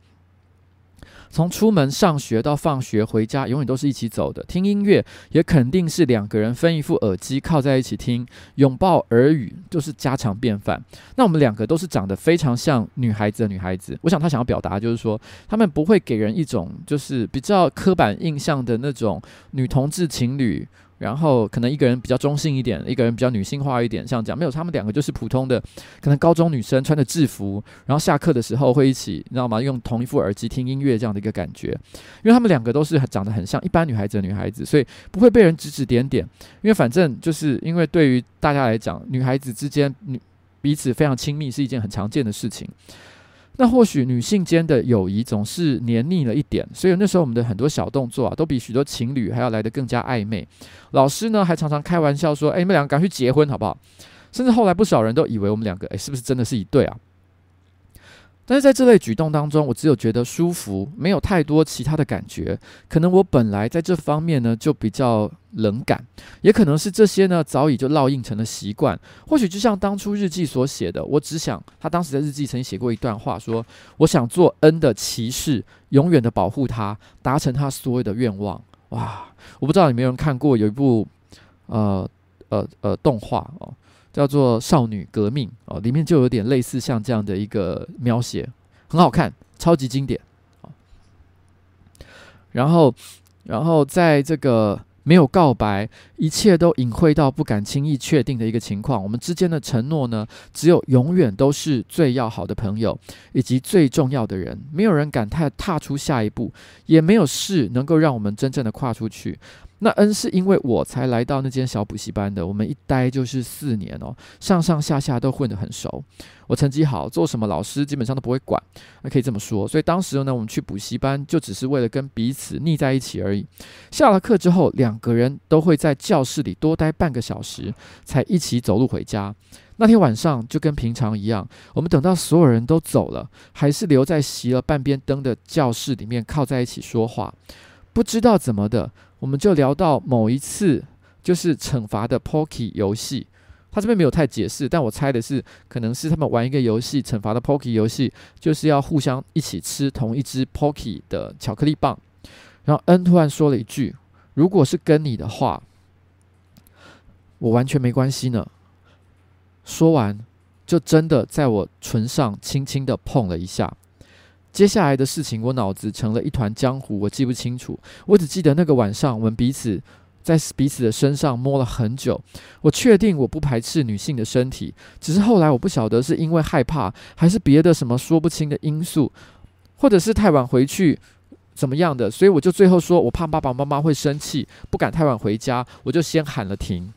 从出门上学到放学回家，永远都是一起走的。听音乐也肯定是两个人分一副耳机靠在一起听，拥抱耳语就是家常便饭。那我们两个都是长得非常像女孩子的女孩子。我想她想要表达就是说，她们不会给人一种就是比较刻板印象的那种女同志情侣。然后可能一个人比较中性一点，一个人比较女性化一点，像这样没有，他们两个就是普通的，可能高中女生穿着制服，然后下课的时候会一起，你知道吗？用同一副耳机听音乐这样的一个感觉，因为他们两个都是长得很像一般女孩子的女孩子，所以不会被人指指点点，因为反正就是因为对于大家来讲，女孩子之间女彼此非常亲密是一件很常见的事情。那或许女性间的友谊总是黏腻了一点，所以那时候我们的很多小动作啊，都比许多情侣还要来得更加暧昧。老师呢，还常常开玩笑说：“哎，你们两个赶快去结婚好不好？”甚至后来不少人都以为我们两个，哎，是不是真的是一对啊？但是在这类举动当中，我只有觉得舒服，没有太多其他的感觉。可能我本来在这方面呢就比较冷感，也可能是这些呢早已就烙印成了习惯。或许就像当初日记所写的，我只想他当时在日记曾经写过一段话，说：“我想做恩的骑士，永远的保护他，达成他所有的愿望。”哇！我不知道有没有人看过有一部呃呃呃动画哦。叫做《少女革命》哦，里面就有点类似像这样的一个描写，很好看，超级经典。然后，然后在这个没有告白，一切都隐晦到不敢轻易确定的一个情况。我们之间的承诺呢，只有永远都是最要好的朋友，以及最重要的人。没有人敢踏踏出下一步，也没有事能够让我们真正的跨出去。那恩是因为我才来到那间小补习班的，我们一待就是四年哦，上上下下都混得很熟。我成绩好，做什么老师基本上都不会管，那可以这么说。所以当时呢，我们去补习班就只是为了跟彼此腻在一起而已。下了课之后，两个人都会在教室里多待半个小时，才一起走路回家。那天晚上就跟平常一样，我们等到所有人都走了，还是留在熄了半边灯的教室里面靠在一起说话。不知道怎么的。我们就聊到某一次，就是惩罚的 Pocky 游戏，他这边没有太解释，但我猜的是，可能是他们玩一个游戏，惩罚的 Pocky 游戏，就是要互相一起吃同一只 Pocky 的巧克力棒。然后 N 突然说了一句：“如果是跟你的话，我完全没关系呢。”说完，就真的在我唇上轻轻的碰了一下。接下来的事情，我脑子成了一团浆糊，我记不清楚。我只记得那个晚上，我们彼此在彼此的身上摸了很久。我确定我不排斥女性的身体，只是后来我不晓得是因为害怕，还是别的什么说不清的因素，或者是太晚回去怎么样的，所以我就最后说我怕爸爸妈妈会生气，不敢太晚回家，我就先喊了停。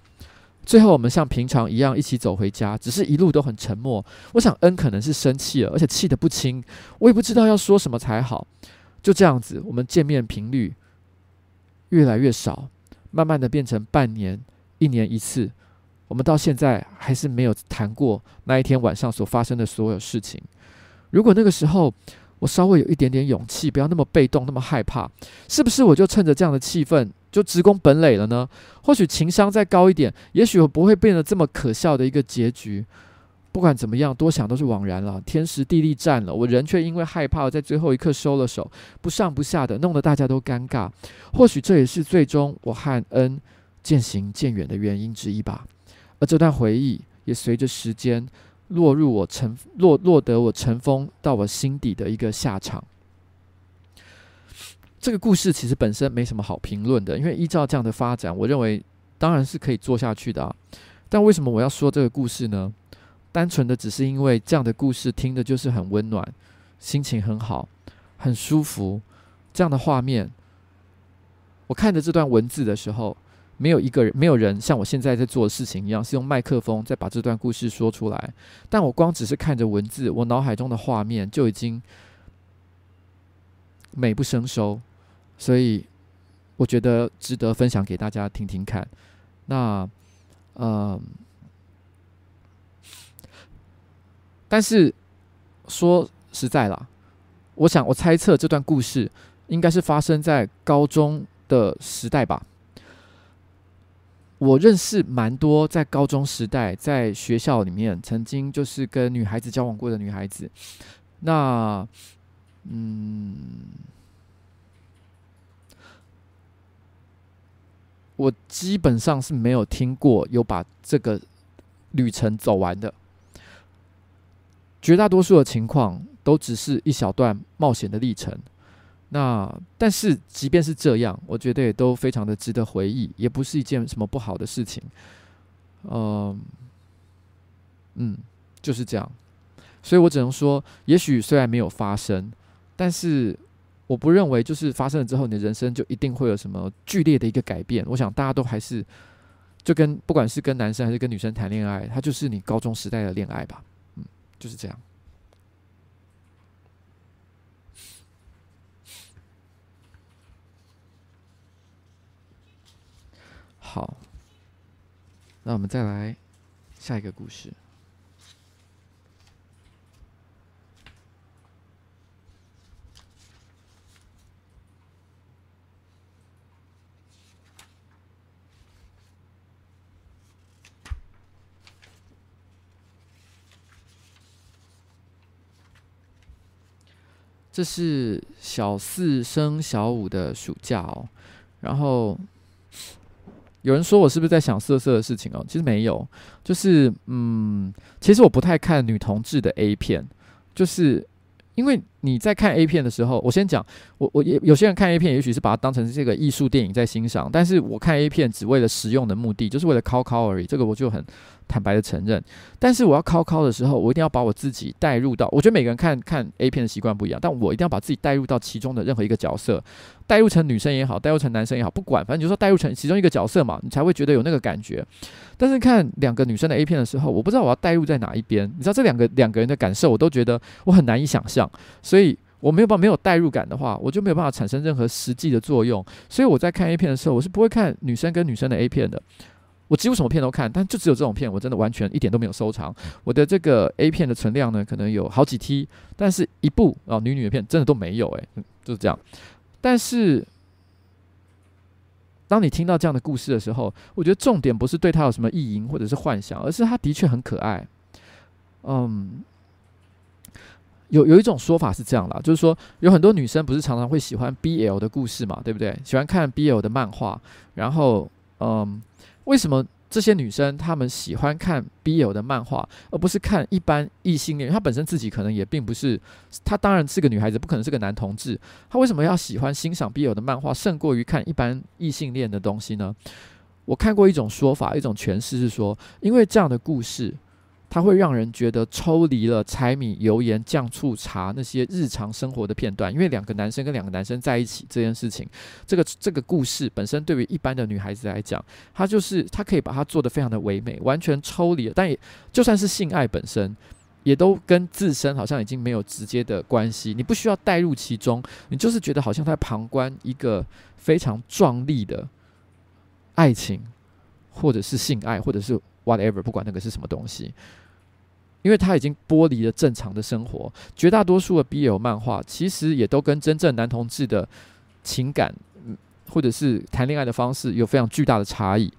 最后，我们像平常一样一起走回家，只是一路都很沉默。我想恩可能是生气了，而且气得不轻，我也不知道要说什么才好。就这样子，我们见面频率越来越少，慢慢的变成半年、一年一次。我们到现在还是没有谈过那一天晚上所发生的所有事情。如果那个时候我稍微有一点点勇气，不要那么被动，那么害怕，是不是我就趁着这样的气氛，就直攻本垒了呢？或许情商再高一点，也许我不会变得这么可笑的一个结局。不管怎么样，多想都是枉然了。天时地利占了，我人却因为害怕在最后一刻收了手，不上不下的，弄得大家都尴尬。或许这也是最终我和恩渐行渐远的原因之一吧。而这段回忆也随着时间落入我尘落落得我尘封到我心底的一个下场。这个故事其实本身没什么好评论的，因为依照这样的发展，我认为当然是可以做下去的啊。但为什么我要说这个故事呢？单纯的只是因为这样的故事听的就是很温暖，心情很好，很舒服。这样的画面，我看着这段文字的时候，没有一个人，没有人像我现在在做的事情一样，是用麦克风再把这段故事说出来。但我光只是看着文字，我脑海中的画面就已经美不胜收。所以，我觉得值得分享给大家听听看。那，呃，但是说实在啦，我想我猜测这段故事应该是发生在高中的时代吧。我认识蛮多在高中时代在学校里面曾经就是跟女孩子交往过的女孩子。那，嗯。我基本上是没有听过有把这个旅程走完的，绝大多数的情况都只是一小段冒险的历程。那但是即便是这样，我觉得也都非常的值得回忆，也不是一件什么不好的事情。嗯，嗯，就是这样。所以我只能说，也许虽然没有发生，但是。我不认为就是发生了之后，你的人生就一定会有什么剧烈的一个改变。我想大家都还是就跟不管是跟男生还是跟女生谈恋爱，它就是你高中时代的恋爱吧。嗯，就是这样。好，那我们再来下一个故事。这是小四升小五的暑假哦，然后有人说我是不是在想色色的事情哦？其实没有，就是嗯，其实我不太看女同志的 A 片，就是因为你在看 A 片的时候，我先讲，我我也有些人看 A 片，也许是把它当成是这个艺术电影在欣赏，但是我看 A 片只为了实用的目的，就是为了考考而已，这个我就很坦白的承认。但是我要考考的时候，我一定要把我自己带入到，我觉得每个人看看 A 片的习惯不一样，但我一定要把自己带入到其中的任何一个角色，带入成女生也好，带入成男生也好，不管，反正你就说带入成其中一个角色嘛，你才会觉得有那个感觉。但是看两个女生的 A 片的时候，我不知道我要带入在哪一边，你知道这两个两个人的感受，我都觉得我很难以想象，所以。我没有办法没有代入感的话，我就没有办法产生任何实际的作用。所以我在看 A 片的时候，我是不会看女生跟女生的 A 片的。我几乎什么片都看，但就只有这种片，我真的完全一点都没有收藏。我的这个 A 片的存量呢，可能有好几 T，但是一部啊女女的片真的都没有。诶，就是这样。但是当你听到这样的故事的时候，我觉得重点不是对他有什么意淫或者是幻想，而是他的确很可爱。嗯。有有一种说法是这样啦，就是说有很多女生不是常常会喜欢 BL 的故事嘛，对不对？喜欢看 BL 的漫画，然后嗯，为什么这些女生她们喜欢看 BL 的漫画，而不是看一般异性恋？她本身自己可能也并不是，她当然是个女孩子，不可能是个男同志。她为什么要喜欢欣赏 BL 的漫画，胜过于看一般异性恋的东西呢？我看过一种说法，一种诠释是说，因为这样的故事。它会让人觉得抽离了柴米油盐酱醋茶那些日常生活的片段，因为两个男生跟两个男生在一起这件事情，这个这个故事本身对于一般的女孩子来讲，她就是她可以把它做得非常的唯美，完全抽离了。但也就算是性爱本身，也都跟自身好像已经没有直接的关系，你不需要带入其中，你就是觉得好像在旁观一个非常壮丽的爱情，或者是性爱，或者是 whatever，不管那个是什么东西。因为他已经剥离了正常的生活，绝大多数的 BL 漫画其实也都跟真正男同志的情感，或者是谈恋爱的方式有非常巨大的差异。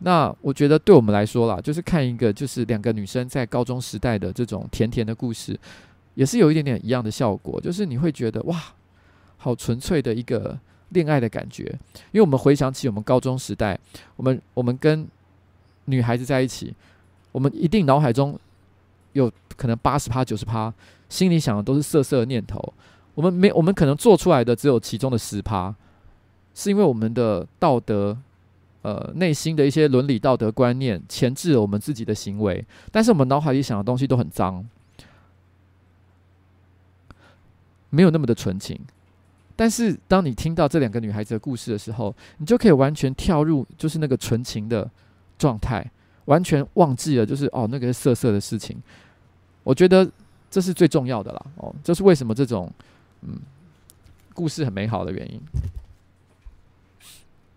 那我觉得对我们来说啦，就是看一个就是两个女生在高中时代的这种甜甜的故事，也是有一点点一样的效果，就是你会觉得哇，好纯粹的一个恋爱的感觉。因为我们回想起我们高中时代，我们我们跟女孩子在一起，我们一定脑海中。有可能八十趴、九十趴，心里想的都是色色的念头。我们没，我们可能做出来的只有其中的十趴，是因为我们的道德，呃，内心的一些伦理道德观念钳制了我们自己的行为。但是我们脑海里想的东西都很脏，没有那么的纯情。但是当你听到这两个女孩子的故事的时候，你就可以完全跳入，就是那个纯情的状态。完全忘记了，就是哦，那个是色色的事情。我觉得这是最重要的啦。哦，这是为什么这种嗯故事很美好的原因。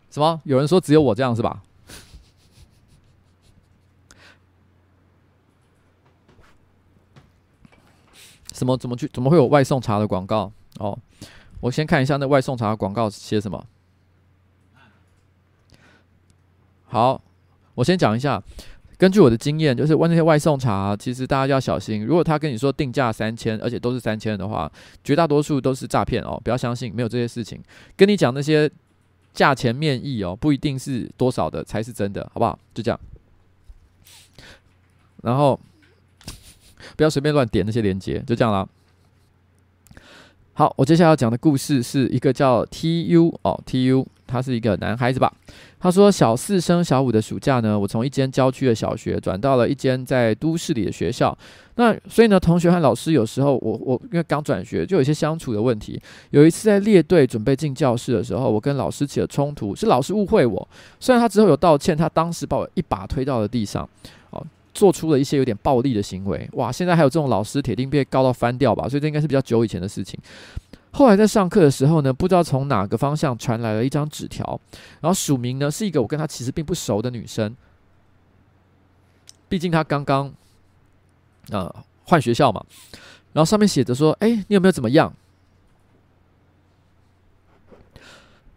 什么？有人说只有我这样是吧？什么？怎么去？怎么会有外送茶的广告？哦，我先看一下那外送茶的广告写什么。好。我先讲一下，根据我的经验，就是问那些外送茶，其实大家要小心。如果他跟你说定价三千，而且都是三千的话，绝大多数都是诈骗哦，不要相信，没有这些事情。跟你讲那些价钱面议哦，不一定是多少的才是真的，好不好？就这样。然后不要随便乱点那些链接，就这样啦。好，我接下来要讲的故事是一个叫 TU 哦，TU，他是一个男孩子吧。他说，小四升小五的暑假呢，我从一间郊区的小学转到了一间在都市里的学校。那所以呢，同学和老师有时候我我因为刚转学，就有一些相处的问题。有一次在列队准备进教室的时候，我跟老师起了冲突，是老师误会我。虽然他之后有道歉，他当时把我一把推到了地上，哦。做出了一些有点暴力的行为，哇！现在还有这种老师，铁定被告到翻掉吧？所以这应该是比较久以前的事情。后来在上课的时候呢，不知道从哪个方向传来了一张纸条，然后署名呢是一个我跟她其实并不熟的女生，毕竟她刚刚呃换学校嘛。然后上面写着说：“哎，你有没有怎么样？”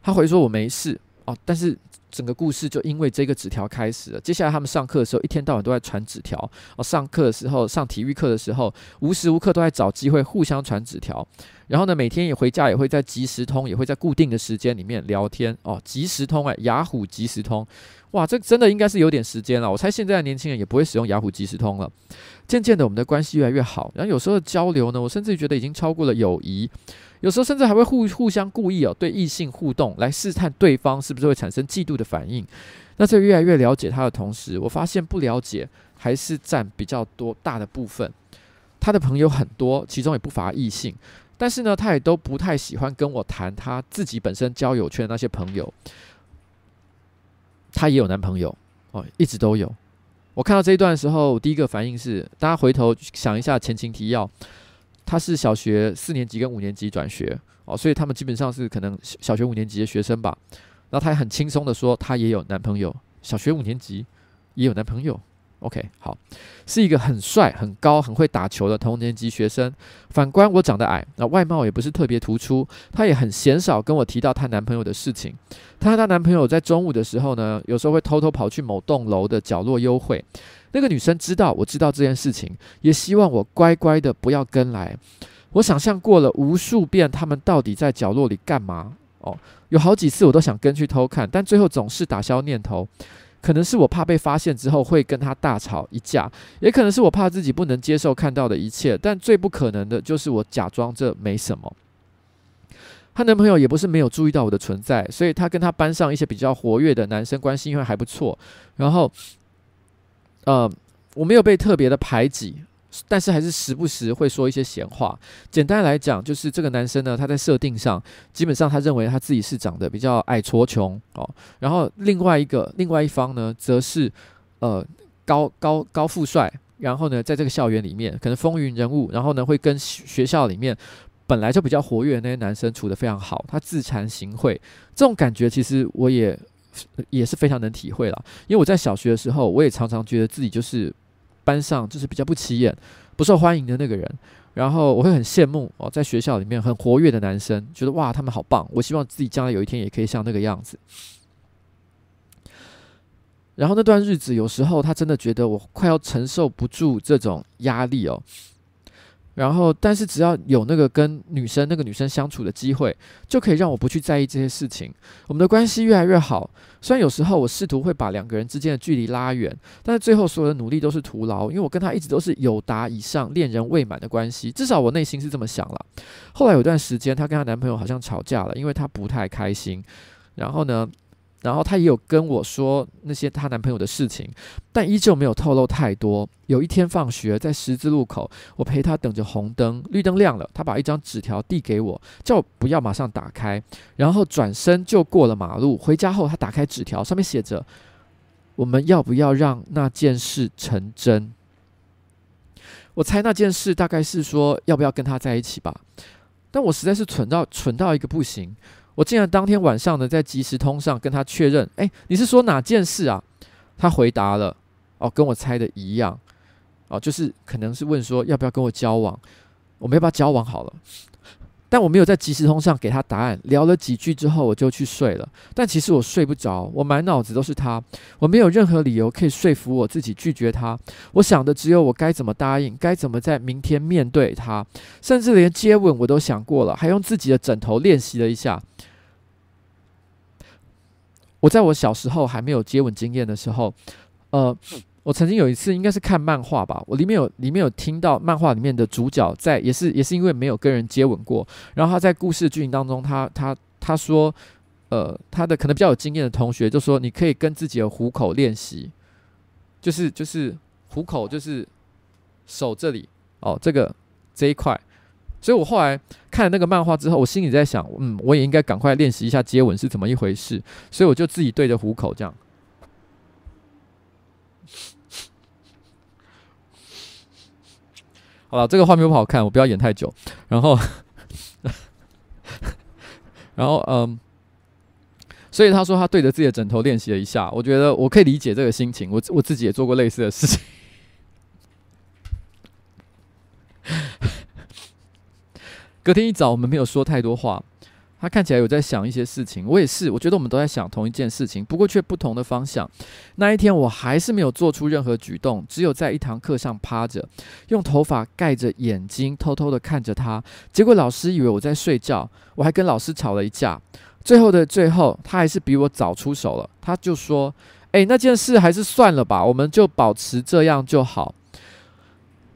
她回说：“我没事。”哦，但是。整个故事就因为这个纸条开始了。接下来他们上课的时候，一天到晚都在传纸条。哦，上课的时候，上体育课的时候，无时无刻都在找机会互相传纸条。然后呢，每天也回家也会在即时通，也会在固定的时间里面聊天。哦，即时通哎，雅虎即时通，哇，这真的应该是有点时间了。我猜现在的年轻人也不会使用雅虎即时通了。渐渐的，我们的关系越来越好。然后有时候的交流呢，我甚至觉得已经超过了友谊。有时候甚至还会互互相故意哦，对异性互动来试探对方是不是会产生嫉妒的反应。那在越来越了解他的同时，我发现不了解还是占比较多大的部分。他的朋友很多，其中也不乏异性，但是呢，他也都不太喜欢跟我谈他自己本身交友圈的那些朋友。她也有男朋友哦，一直都有。我看到这一段的时候，第一个反应是，大家回头想一下前情提要。她是小学四年级跟五年级转学哦，所以他们基本上是可能小学五年级的学生吧。然后她也很轻松的说，她也有男朋友，小学五年级也有男朋友。OK，好，是一个很帅、很高、很会打球的同年级学生。反观我长得矮，那外貌也不是特别突出。她也很鲜少跟我提到她男朋友的事情。她和她男朋友在中午的时候呢，有时候会偷偷跑去某栋楼的角落幽会。那个女生知道我知道这件事情，也希望我乖乖的不要跟来。我想象过了无数遍，他们到底在角落里干嘛？哦，有好几次我都想跟去偷看，但最后总是打消念头。可能是我怕被发现之后会跟他大吵一架，也可能是我怕自己不能接受看到的一切。但最不可能的就是我假装这没什么。她男朋友也不是没有注意到我的存在，所以她跟她班上一些比较活跃的男生关系因为还不错，然后。呃，我没有被特别的排挤，但是还是时不时会说一些闲话。简单来讲，就是这个男生呢，他在设定上，基本上他认为他自己是长得比较矮矬穷哦。然后另外一个另外一方呢，则是呃高高高富帅，然后呢，在这个校园里面可能风云人物，然后呢会跟学校里面本来就比较活跃那些男生处得非常好，他自惭形秽，这种感觉其实我也。也是非常能体会了，因为我在小学的时候，我也常常觉得自己就是班上就是比较不起眼、不受欢迎的那个人，然后我会很羡慕哦，在学校里面很活跃的男生，觉得哇，他们好棒，我希望自己将来有一天也可以像那个样子。然后那段日子，有时候他真的觉得我快要承受不住这种压力哦。然后，但是只要有那个跟女生那个女生相处的机会，就可以让我不去在意这些事情。我们的关系越来越好。虽然有时候我试图会把两个人之间的距离拉远，但是最后所有的努力都是徒劳，因为我跟她一直都是友达以上、恋人未满的关系。至少我内心是这么想了。后来有段时间，她跟她男朋友好像吵架了，因为她不太开心。然后呢，然后她也有跟我说那些她男朋友的事情，但依旧没有透露太多。有一天放学在十字路口，我陪她等着红灯，绿灯亮了，她把一张纸条递给我，叫我不要马上打开，然后转身就过了马路。回家后，她打开纸条，上面写着：“我们要不要让那件事成真？”我猜那件事大概是说要不要跟他在一起吧，但我实在是蠢到蠢到一个不行。我竟然当天晚上呢，在即时通上跟他确认：“哎，你是说哪件事啊？”他回答了：“哦，跟我猜的一样，哦，就是可能是问说要不要跟我交往，我们要不要交往好了。”但我没有在即时通上给他答案。聊了几句之后，我就去睡了。但其实我睡不着，我满脑子都是他。我没有任何理由可以说服我自己拒绝他。我想的只有我该怎么答应，该怎么在明天面对他。甚至连接吻我都想过了，还用自己的枕头练习了一下。我在我小时候还没有接吻经验的时候，呃。我曾经有一次，应该是看漫画吧，我里面有里面有听到漫画里面的主角在，也是也是因为没有跟人接吻过，然后他在故事剧情当中，他他他说，呃，他的可能比较有经验的同学就说，你可以跟自己的虎口练习，就是就是虎口就是手这里哦，这个这一块，所以我后来看了那个漫画之后，我心里在想，嗯，我也应该赶快练习一下接吻是怎么一回事，所以我就自己对着虎口这样。好了，这个画面不好看，我不要演太久。然后，(laughs) 然后，嗯，所以他说他对着自己的枕头练习了一下，我觉得我可以理解这个心情，我我自己也做过类似的事情。(laughs) 隔天一早，我们没有说太多话，他看起来有在想一些事情，我也是，我觉得我们都在想同一件事情，不过却不同的方向。那一天我还是没有做出任何举动，只有在一堂课上趴着，用头发盖着眼睛，偷偷的看着他。结果老师以为我在睡觉，我还跟老师吵了一架。最后的最后，他还是比我早出手了，他就说：“诶，那件事还是算了吧，我们就保持这样就好。”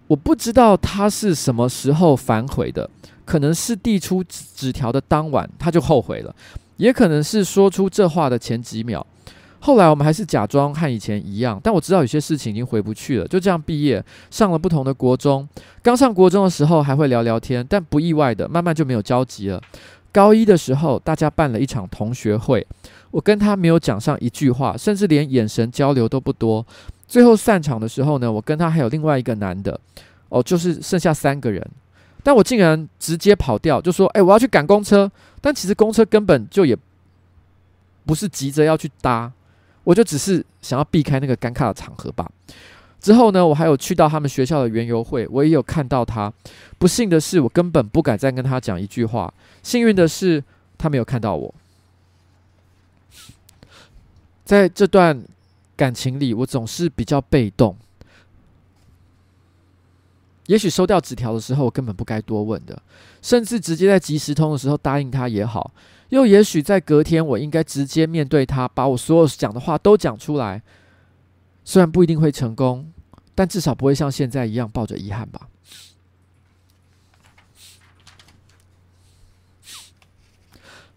我不知道他是什么时候反悔的。可能是递出纸条的当晚，他就后悔了；也可能是说出这话的前几秒。后来我们还是假装和以前一样，但我知道有些事情已经回不去了。就这样毕业，上了不同的国中。刚上国中的时候还会聊聊天，但不意外的，慢慢就没有交集了。高一的时候，大家办了一场同学会，我跟他没有讲上一句话，甚至连眼神交流都不多。最后散场的时候呢，我跟他还有另外一个男的，哦，就是剩下三个人。但我竟然直接跑掉，就说：“哎、我要去赶公车。”但其实公车根本就也不是急着要去搭，我就只是想要避开那个尴尬的场合吧。之后呢，我还有去到他们学校的园游会，我也有看到他。不幸的是，我根本不敢再跟他讲一句话。幸运的是，他没有看到我。在这段感情里，我总是比较被动。也许收掉纸条的时候，我根本不该多问的，甚至直接在即时通的时候答应他也好。又也许在隔天，我应该直接面对他，把我所有讲的话都讲出来。虽然不一定会成功，但至少不会像现在一样抱着遗憾吧。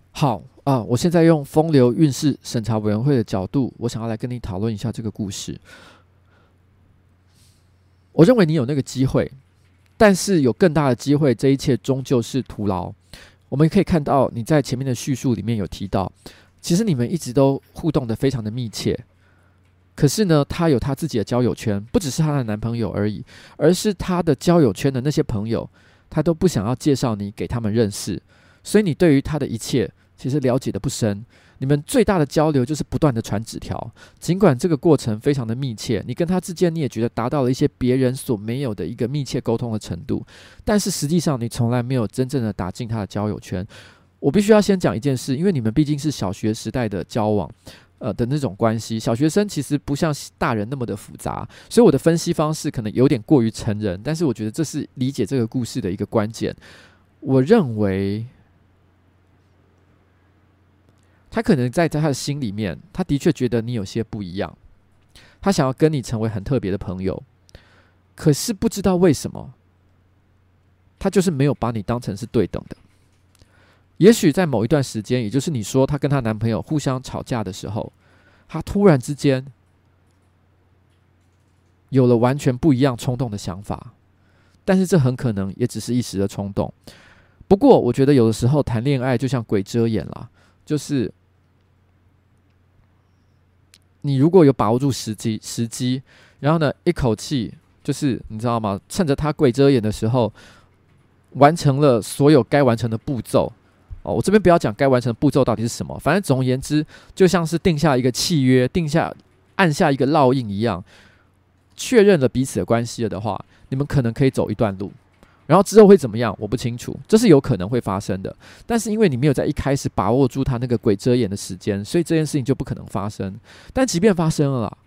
好啊，我现在用风流韵事审查委员会的角度，我想要来跟你讨论一下这个故事。我认为你有那个机会。但是有更大的机会，这一切终究是徒劳。我们可以看到你在前面的叙述里面有提到，其实你们一直都互动得非常的密切。可是呢，她有她自己的交友圈，不只是她的男朋友而已，而是她的交友圈的那些朋友，她都不想要介绍你给他们认识。所以你对于她的一切，其实了解得不深。你们最大的交流就是不断的传纸条，尽管这个过程非常的密切，你跟他之间你也觉得达到了一些别人所没有的一个密切沟通的程度，但是实际上你从来没有真正的打进他的交友圈。我必须要先讲一件事，因为你们毕竟是小学时代的交往，呃的那种关系，小学生其实不像大人那么的复杂，所以我的分析方式可能有点过于成人，但是我觉得这是理解这个故事的一个关键。我认为。他可能在在他的心里面，他的确觉得你有些不一样，他想要跟你成为很特别的朋友，可是不知道为什么，他就是没有把你当成是对等的。也许在某一段时间，也就是你说她跟她男朋友互相吵架的时候，她突然之间有了完全不一样冲动的想法，但是这很可能也只是一时的冲动。不过，我觉得有的时候谈恋爱就像鬼遮眼了，就是。你如果有把握住时机，时机，然后呢，一口气就是你知道吗？趁着他鬼遮眼的时候，完成了所有该完成的步骤。哦，我这边不要讲该完成的步骤到底是什么，反正总而言之，就像是定下一个契约，定下按下一个烙印一样，确认了彼此的关系了的话，你们可能可以走一段路。然后之后会怎么样？我不清楚，这是有可能会发生的。但是因为你没有在一开始把握住他那个鬼遮眼的时间，所以这件事情就不可能发生。但即便发生了，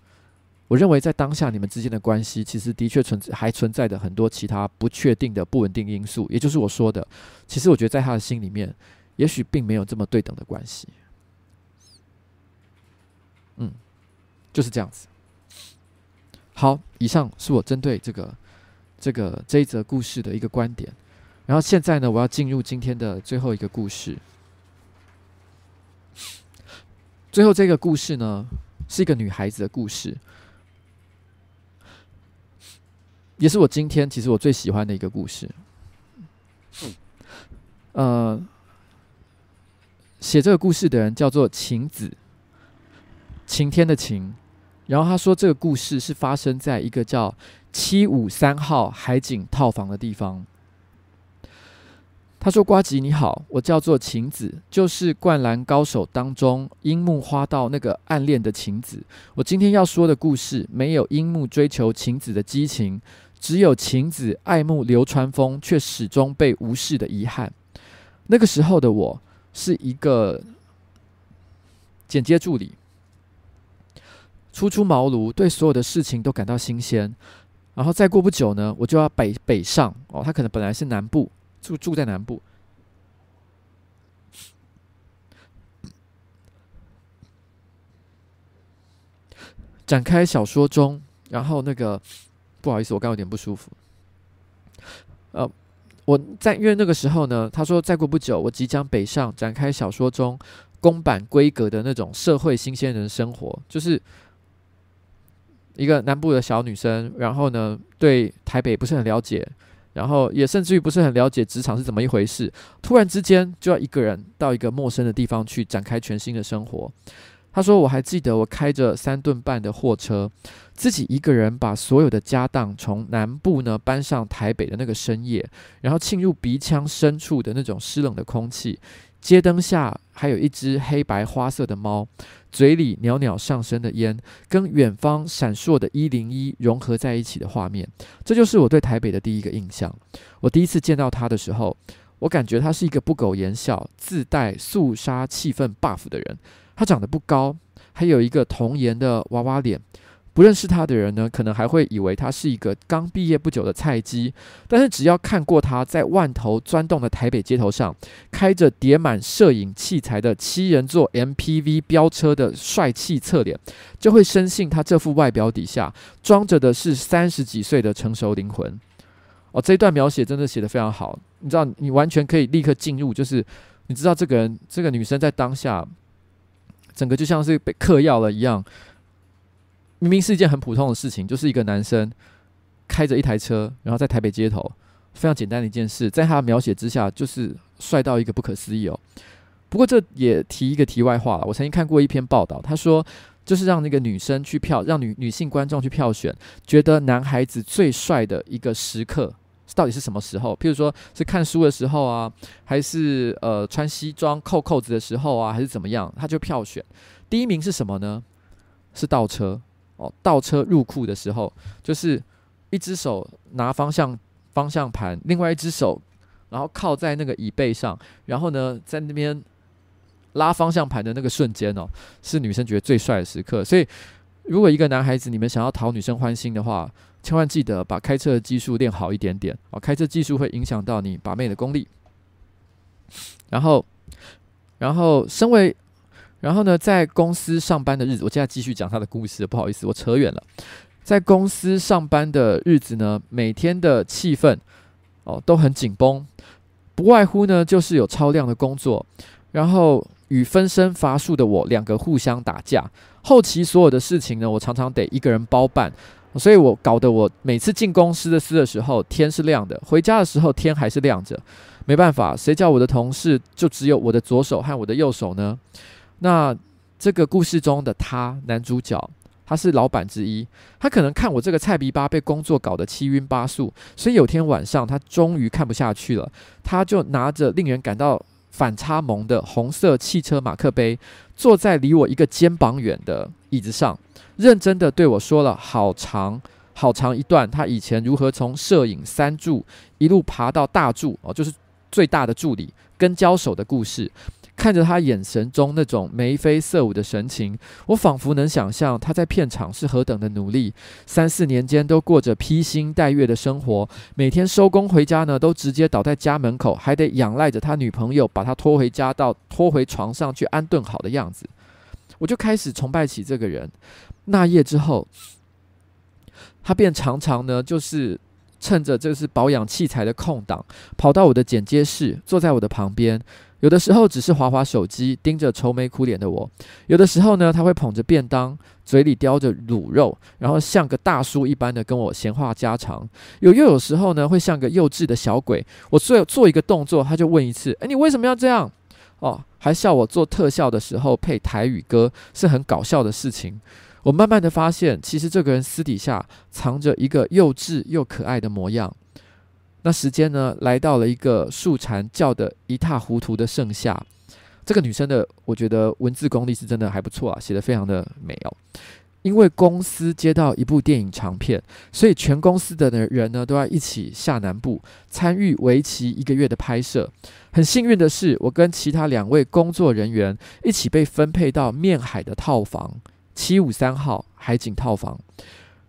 我认为在当下你们之间的关系，其实的确存还存在着很多其他不确定的不稳定因素。也就是我说的，其实我觉得在他的心里面，也许并没有这么对等的关系。嗯，就是这样子。好，以上是我针对这个。这个这一则故事的一个观点，然后现在呢，我要进入今天的最后一个故事。最后这个故事呢，是一个女孩子的故事，也是我今天其实我最喜欢的一个故事。呃，写这个故事的人叫做晴子，晴天的晴。然后他说，这个故事是发生在一个叫七五三号海景套房的地方。他说：“瓜吉你好，我叫做晴子，就是《灌篮高手》当中樱木花道那个暗恋的晴子。我今天要说的故事，没有樱木追求晴子的激情，只有晴子爱慕流川枫却始终被无视的遗憾。那个时候的我，是一个剪接助理，初出茅庐，对所有的事情都感到新鲜。然后再过不久呢，我就要北北上哦。他可能本来是南部住住在南部，展开小说中，然后那个不好意思，我刚有点不舒服。呃，我在因为那个时候呢，他说再过不久，我即将北上，展开小说中公版规格的那种社会新鲜人生活，就是一个南部的小女生，然后呢，对台北不是很了解，然后也甚至于不是很了解职场是怎么一回事，突然之间就要一个人到一个陌生的地方去展开全新的生活。他说：“我还记得我开着三吨半的货车，自己一个人把所有的家当从南部呢搬上台北的那个深夜，然后沁入鼻腔深处的那种湿冷的空气。街灯下还有一只黑白花色的猫，嘴里袅袅上升的烟，跟远方闪烁的一零一融合在一起的画面。这就是我对台北的第一个印象。我第一次见到他的时候，我感觉他是一个不苟言笑、自带肃杀气氛 buff 的人。”他长得不高，还有一个童颜的娃娃脸。不认识他的人呢，可能还会以为他是一个刚毕业不久的菜鸡。但是只要看过他在万头钻动的台北街头上，开着叠满摄影器材的七人座 MPV 飙车的帅气侧脸，就会深信他这副外表底下装着的是三十几岁的成熟灵魂。哦，这一段描写真的写得非常好。你知道，你完全可以立刻进入，就是你知道这个人，这个女生在当下。整个就像是被嗑药了一样，明明是一件很普通的事情，就是一个男生开着一台车，然后在台北街头，非常简单的一件事，在他描写之下，就是帅到一个不可思议哦。不过这也提一个题外话了，我曾经看过一篇报道，他说就是让那个女生去票，让女女性观众去票选，觉得男孩子最帅的一个时刻。到底是什么时候？譬如说是看书的时候啊，还是呃穿西装扣扣子的时候啊，还是怎么样？他就票选第一名是什么呢？是倒车哦，倒车入库的时候，就是一只手拿方向方向盘，另外一只手然后靠在那个椅背上，然后呢在那边拉方向盘的那个瞬间哦，是女生觉得最帅的时刻。所以，如果一个男孩子你们想要讨女生欢心的话，千万记得把开车的技术练好一点点哦，开车技术会影响到你把妹的功力。然后，然后身为，然后呢，在公司上班的日子，我现在继续讲他的故事。不好意思，我扯远了。在公司上班的日子呢，每天的气氛哦都很紧绷，不外乎呢就是有超量的工作，然后与分身乏术的我两个互相打架。后期所有的事情呢，我常常得一个人包办。所以我搞得我每次进公司的司的时候天是亮的，回家的时候天还是亮着。没办法，谁叫我的同事就只有我的左手和我的右手呢？那这个故事中的他，男主角，他是老板之一，他可能看我这个菜逼巴被工作搞得七晕八素，所以有天晚上他终于看不下去了，他就拿着令人感到反差萌的红色汽车马克杯，坐在离我一个肩膀远的椅子上。认真的对我说了好长好长一段，他以前如何从摄影三助一路爬到大助哦，就是最大的助理跟交手的故事。看着他眼神中那种眉飞色舞的神情，我仿佛能想象他在片场是何等的努力。三四年间都过着披星戴月的生活，每天收工回家呢，都直接倒在家门口，还得仰赖着他女朋友把他拖回家到拖回床上去安顿好的样子。我就开始崇拜起这个人。那夜之后，他便常常呢，就是趁着这是保养器材的空档，跑到我的剪接室，坐在我的旁边。有的时候只是滑滑手机，盯着愁眉苦脸的我；有的时候呢，他会捧着便当，嘴里叼着卤肉，然后像个大叔一般的跟我闲话家常。有又有时候呢，会像个幼稚的小鬼，我做做一个动作，他就问一次：“诶，你为什么要这样？”哦，还笑我做特效的时候配台语歌是很搞笑的事情。我慢慢的发现，其实这个人私底下藏着一个幼稚又可爱的模样。那时间呢，来到了一个树蝉叫得一塌糊涂的盛夏。这个女生的，我觉得文字功力是真的还不错啊，写得非常的美哦。因为公司接到一部电影长片，所以全公司的人呢都要一起下南部参与为期一个月的拍摄。很幸运的是，我跟其他两位工作人员一起被分配到面海的套房七五三号海景套房。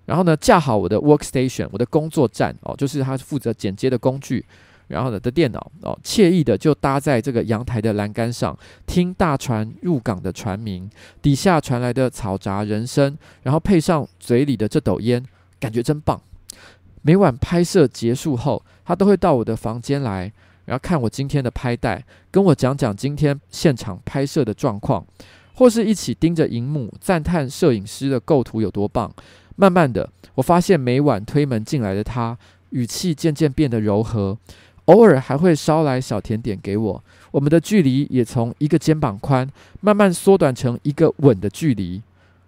然后呢，架好我的 workstation，我的工作站哦，就是他负责剪接的工具。然后呢，的电脑哦，惬意的就搭在这个阳台的栏杆上，听大船入港的船鸣，底下传来的嘈杂人声，然后配上嘴里的这斗烟，感觉真棒。每晚拍摄结束后，他都会到我的房间来，然后看我今天的拍带，跟我讲讲今天现场拍摄的状况，或是一起盯着荧幕赞叹摄影师的构图有多棒。慢慢的，我发现每晚推门进来的他，语气渐渐变得柔和。偶尔还会捎来小甜点给我，我们的距离也从一个肩膀宽慢慢缩短成一个吻的距离。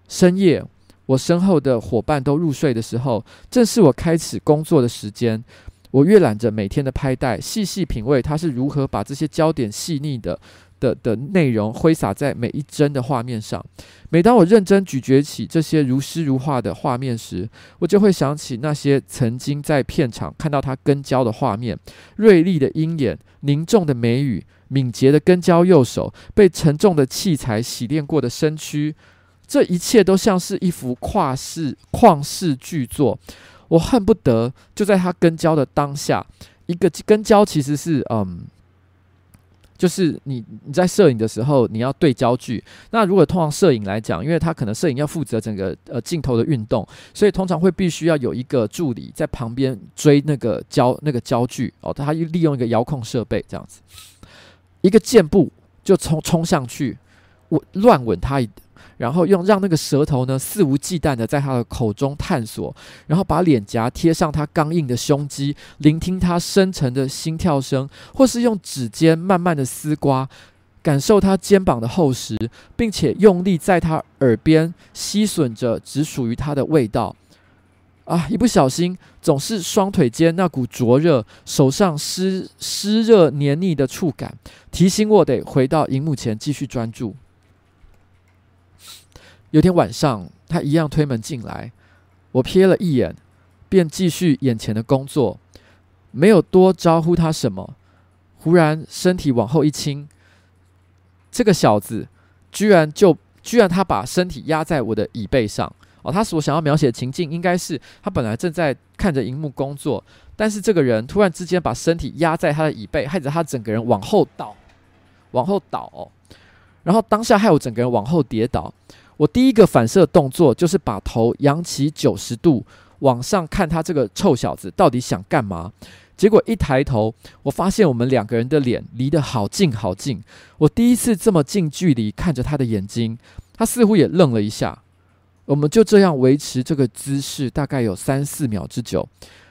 深夜，我身后的伙伴都入睡的时候，正是我开始工作的时间。我阅览着每天的拍带，细细品味他是如何把这些焦点细腻的。的的内容挥洒在每一帧的画面上。每当我认真咀嚼起这些如诗如画的画面时，我就会想起那些曾经在片场看到他跟焦的画面：锐利的鹰眼、凝重的眉宇、敏捷的跟焦右手、被沉重的器材洗练过的身躯。这一切都像是一幅跨世旷世巨作。我恨不得就在他跟焦的当下，一个跟焦其实是嗯。就是你你在摄影的时候，你要对焦距。那如果通常摄影来讲，因为他可能摄影要负责整个呃镜头的运动，所以通常会必须要有一个助理在旁边追那个焦那个焦距哦。他利用一个遥控设备这样子，一个箭步就冲冲上去，我乱吻他。然后用让那个舌头呢肆无忌惮的在他的口中探索，然后把脸颊贴上他刚硬的胸肌，聆听他深沉的心跳声，或是用指尖慢慢的丝刮，感受他肩膀的厚实，并且用力在他耳边吸吮着只属于他的味道。啊，一不小心总是双腿间那股灼热，手上湿湿热黏腻的触感，提醒我得回到荧幕前继续专注。有天晚上，他一样推门进来，我瞥了一眼，便继续眼前的工作，没有多招呼他什么。忽然身体往后一倾，这个小子居然就居然他把身体压在我的椅背上哦。他所想要描写的情境，应该是他本来正在看着荧幕工作，但是这个人突然之间把身体压在他的椅背，害得他整个人往后倒，往后倒。然后当下害我整个人往后跌倒。我第一个反射动作就是把头扬起九十度往上看，他这个臭小子到底想干嘛？结果一抬头，我发现我们两个人的脸离得好近好近。我第一次这么近距离看着他的眼睛，他似乎也愣了一下。我们就这样维持这个姿势，大概有三四秒之久。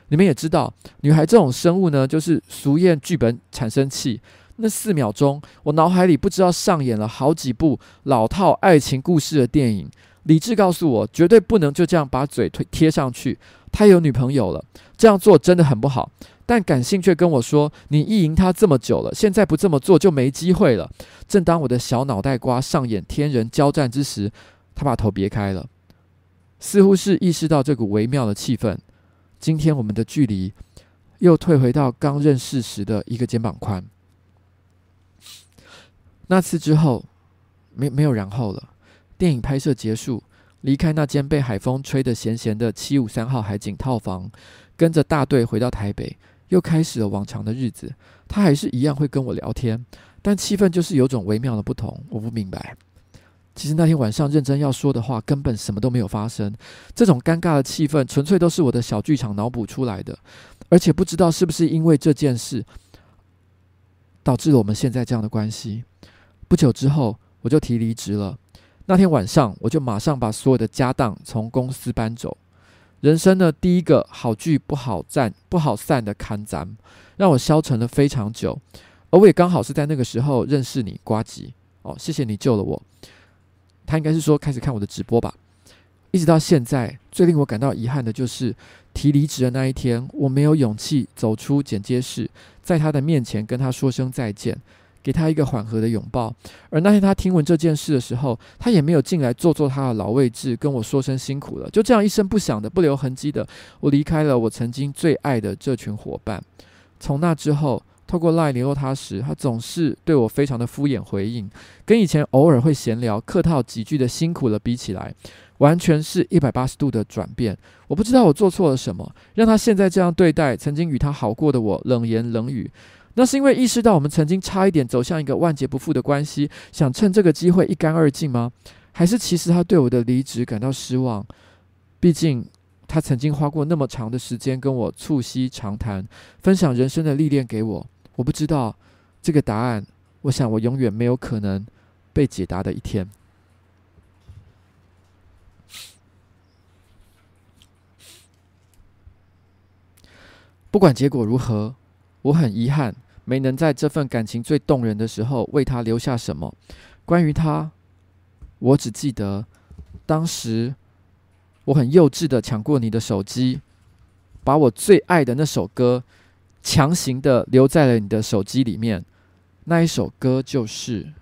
你们也知道，女孩这种生物呢，就是俗艳剧本产生器。那四秒钟，我脑海里不知道上演了好几部老套爱情故事的电影。理智告诉我，绝对不能就这样把嘴贴上去。他有女朋友了，这样做真的很不好。但感性却跟我说，你意淫他这么久了，现在不这么做就没机会了。正当我的小脑袋瓜上演天人交战之时，他把头别开了，似乎是意识到这股微妙的气氛。今天我们的距离又退回到刚认识时的一个肩膀宽。那次之后，没没有然后了。电影拍摄结束，离开那间被海风吹得咸咸的七五三号海景套房，跟着大队回到台北，又开始了往常的日子。他还是一样会跟我聊天，但气氛就是有种微妙的不同。我不明白，其实那天晚上认真要说的话，根本什么都没有发生。这种尴尬的气氛，纯粹都是我的小剧场脑补出来的。而且不知道是不是因为这件事，导致了我们现在这样的关系。不久之后，我就提离职了。那天晚上，我就马上把所有的家当从公司搬走。人生的第一个好聚不好散、不好散的坎站，让我消沉了非常久。而我也刚好是在那个时候认识你，呱吉。哦，谢谢你救了我。他应该是说开始看我的直播吧。一直到现在，最令我感到遗憾的就是提离职的那一天，我没有勇气走出剪接室，在他的面前跟他说声再见。给他一个缓和的拥抱。而那天他听闻这件事的时候，他也没有进来坐坐他的老位置，跟我说声辛苦了。就这样一声不响的、不留痕迹的，我离开了我曾经最爱的这群伙伴。从那之后，透过 LINE 联络他时，他总是对我非常的敷衍回应，跟以前偶尔会闲聊、客套几句的辛苦了比起来，完全是一百八十度的转变。我不知道我做错了什么，让他现在这样对待曾经与他好过的我，冷言冷语。那是因为意识到我们曾经差一点走向一个万劫不复的关系，想趁这个机会一干二净吗？还是其实他对我的离职感到失望？毕竟他曾经花过那么长的时间跟我促膝长谈，分享人生的历练给我。我不知道这个答案，我想我永远没有可能被解答的一天。不管结果如何，我很遗憾没能在这份感情最动人的时候为他留下什么。关于他，我只记得当时我很幼稚的抢过你的手机，把我最爱的那首歌强行的留在了你的手机里面。那一首歌就是。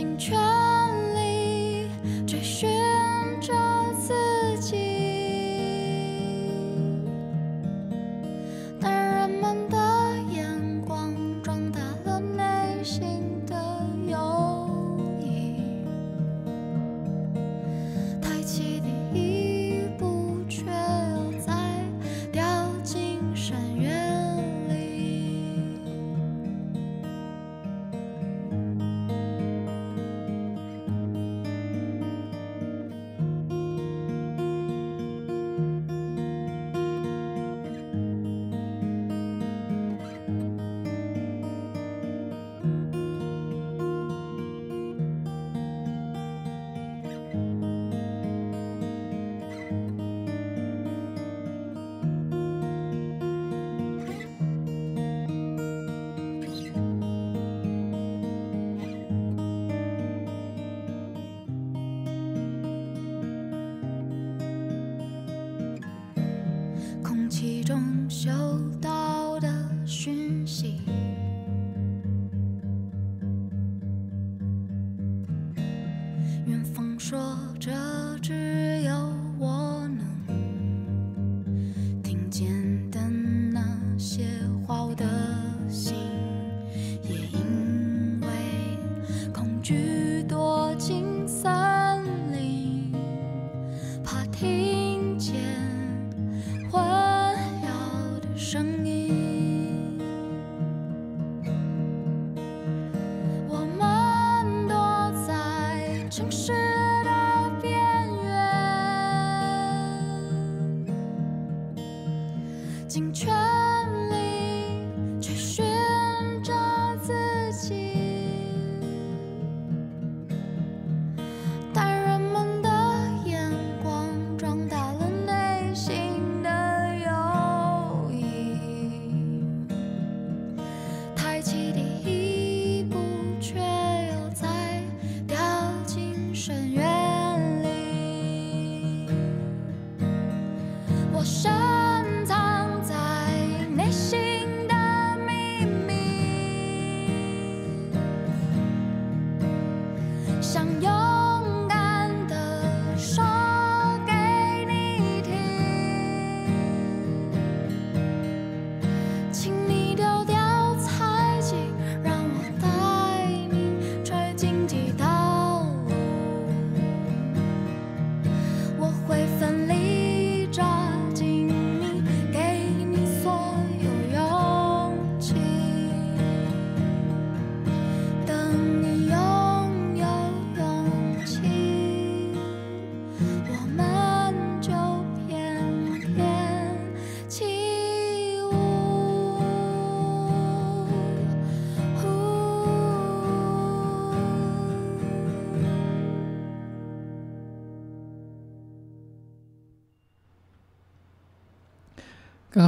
尽全力追寻。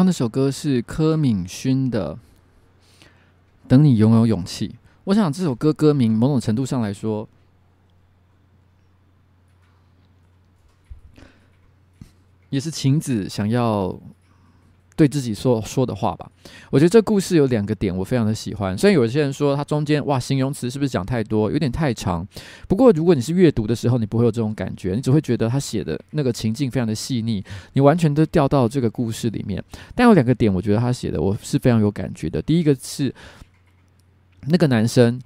刚那首歌是柯敏勋的《等你拥有勇气》。我想这首歌歌名某种程度上来说，也是晴子想要。对自己说说的话吧，我觉得这故事有两个点，我非常的喜欢。虽然有些人说它中间哇，形容词是不是讲太多，有点太长。不过如果你是阅读的时候，你不会有这种感觉，你只会觉得他写的那个情境非常的细腻，你完全都掉到这个故事里面。但有两个点，我觉得他写的我是非常有感觉的。第一个是那个男生。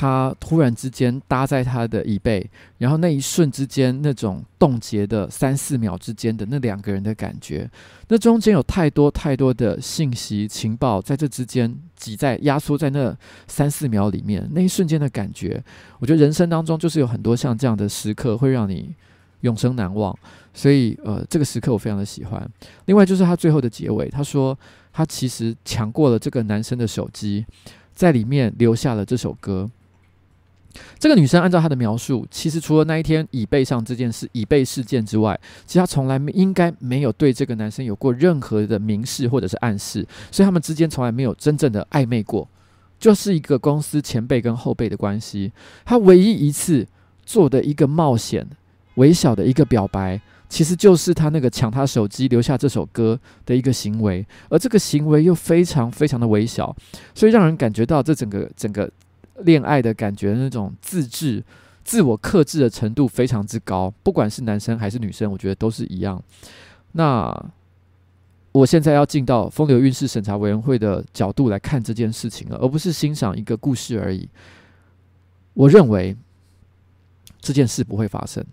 他突然之间搭在他的椅背，然后那一瞬之间，那种冻结的三四秒之间的那两个人的感觉，那中间有太多太多的信息情报在这之间挤在压缩在那三四秒里面，那一瞬间的感觉，我觉得人生当中就是有很多像这样的时刻会让你永生难忘，所以呃，这个时刻我非常的喜欢。另外就是他最后的结尾，他说他其实抢过了这个男生的手机，在里面留下了这首歌。这个女生按照她的描述，其实除了那一天椅背上这件事、椅背事件之外，其实她从来没应该没有对这个男生有过任何的明示或者是暗示，所以他们之间从来没有真正的暧昧过，就是一个公司前辈跟后辈的关系。她唯一一次做的一个冒险、微小的一个表白，其实就是她那个抢他手机留下这首歌的一个行为，而这个行为又非常非常的微小，所以让人感觉到这整个整个。恋爱的感觉，那种自制、自我克制的程度非常之高，不管是男生还是女生，我觉得都是一样。那我现在要进到风流韵事审查委员会的角度来看这件事情了，而不是欣赏一个故事而已。我认为这件事不会发生。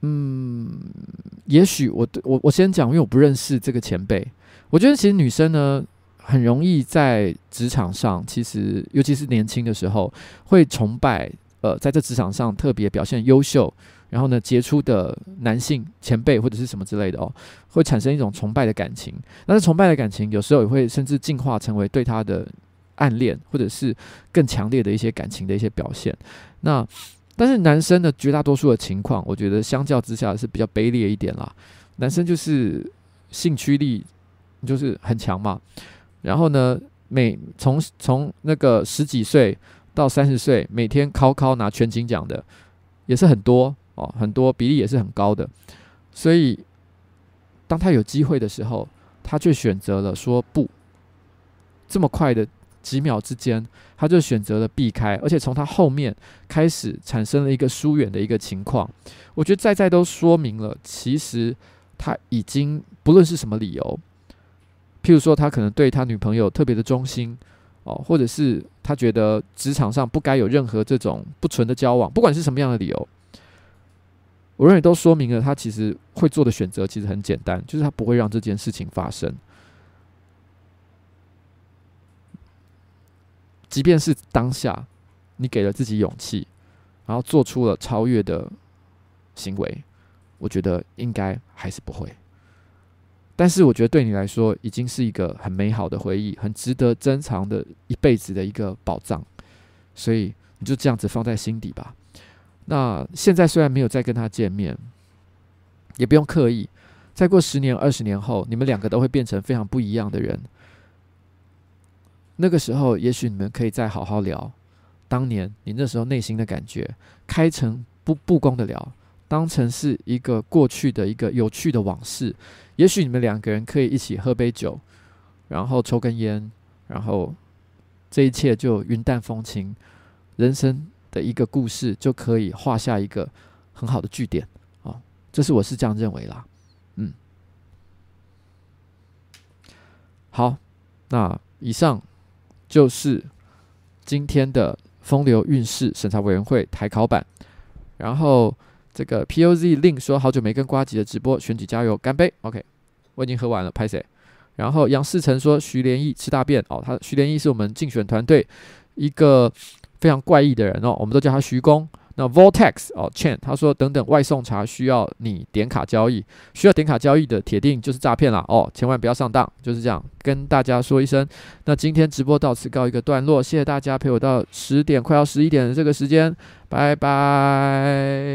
嗯，也许我我我先讲，因为我不认识这个前辈。我觉得其实女生呢。很容易在职场上，其实尤其是年轻的时候，会崇拜呃，在这职场上特别表现优秀，然后呢杰出的男性前辈或者是什么之类的哦，会产生一种崇拜的感情。但是崇拜的感情有时候也会甚至进化成为对他的暗恋，或者是更强烈的一些感情的一些表现。那但是男生的绝大多数的情况，我觉得相较之下是比较卑劣一点啦。男生就是性驱力就是很强嘛。然后呢，每从从那个十几岁到三十岁，每天考考拿全勤奖的也是很多哦，很多比例也是很高的。所以，当他有机会的时候，他却选择了说不。这么快的几秒之间，他就选择了避开，而且从他后面开始产生了一个疏远的一个情况。我觉得在在都说明了，其实他已经不论是什么理由。譬如说，他可能对他女朋友特别的忠心哦，或者是他觉得职场上不该有任何这种不纯的交往，不管是什么样的理由，我认为都说明了他其实会做的选择其实很简单，就是他不会让这件事情发生。即便是当下你给了自己勇气，然后做出了超越的行为，我觉得应该还是不会。但是我觉得对你来说已经是一个很美好的回忆，很值得珍藏的一辈子的一个宝藏，所以你就这样子放在心底吧。那现在虽然没有再跟他见面，也不用刻意，再过十年、二十年后，你们两个都会变成非常不一样的人。那个时候，也许你们可以再好好聊当年你那时候内心的感觉，开诚布布公的聊。当成是一个过去的一个有趣的往事，也许你们两个人可以一起喝杯酒，然后抽根烟，然后这一切就云淡风轻，人生的一个故事就可以画下一个很好的句点啊！这是我是这样认为啦，嗯，好，那以上就是今天的风流韵事审查委员会台考版，然后。这个 POZ 令说好久没跟瓜吉的直播，选举加油，干杯！OK，我已经喝完了，拍谁。然后杨世成说徐连义吃大便哦，他徐连义是我们竞选团队一个非常怪异的人哦，我们都叫他徐工。那 Vortex 哦，Chen 他说等等外送茶需要你点卡交易，需要点卡交易的铁定就是诈骗啦哦，千万不要上当，就是这样跟大家说一声。那今天直播到此告一个段落，谢谢大家陪我到十点快要十一点的这个时间，拜拜。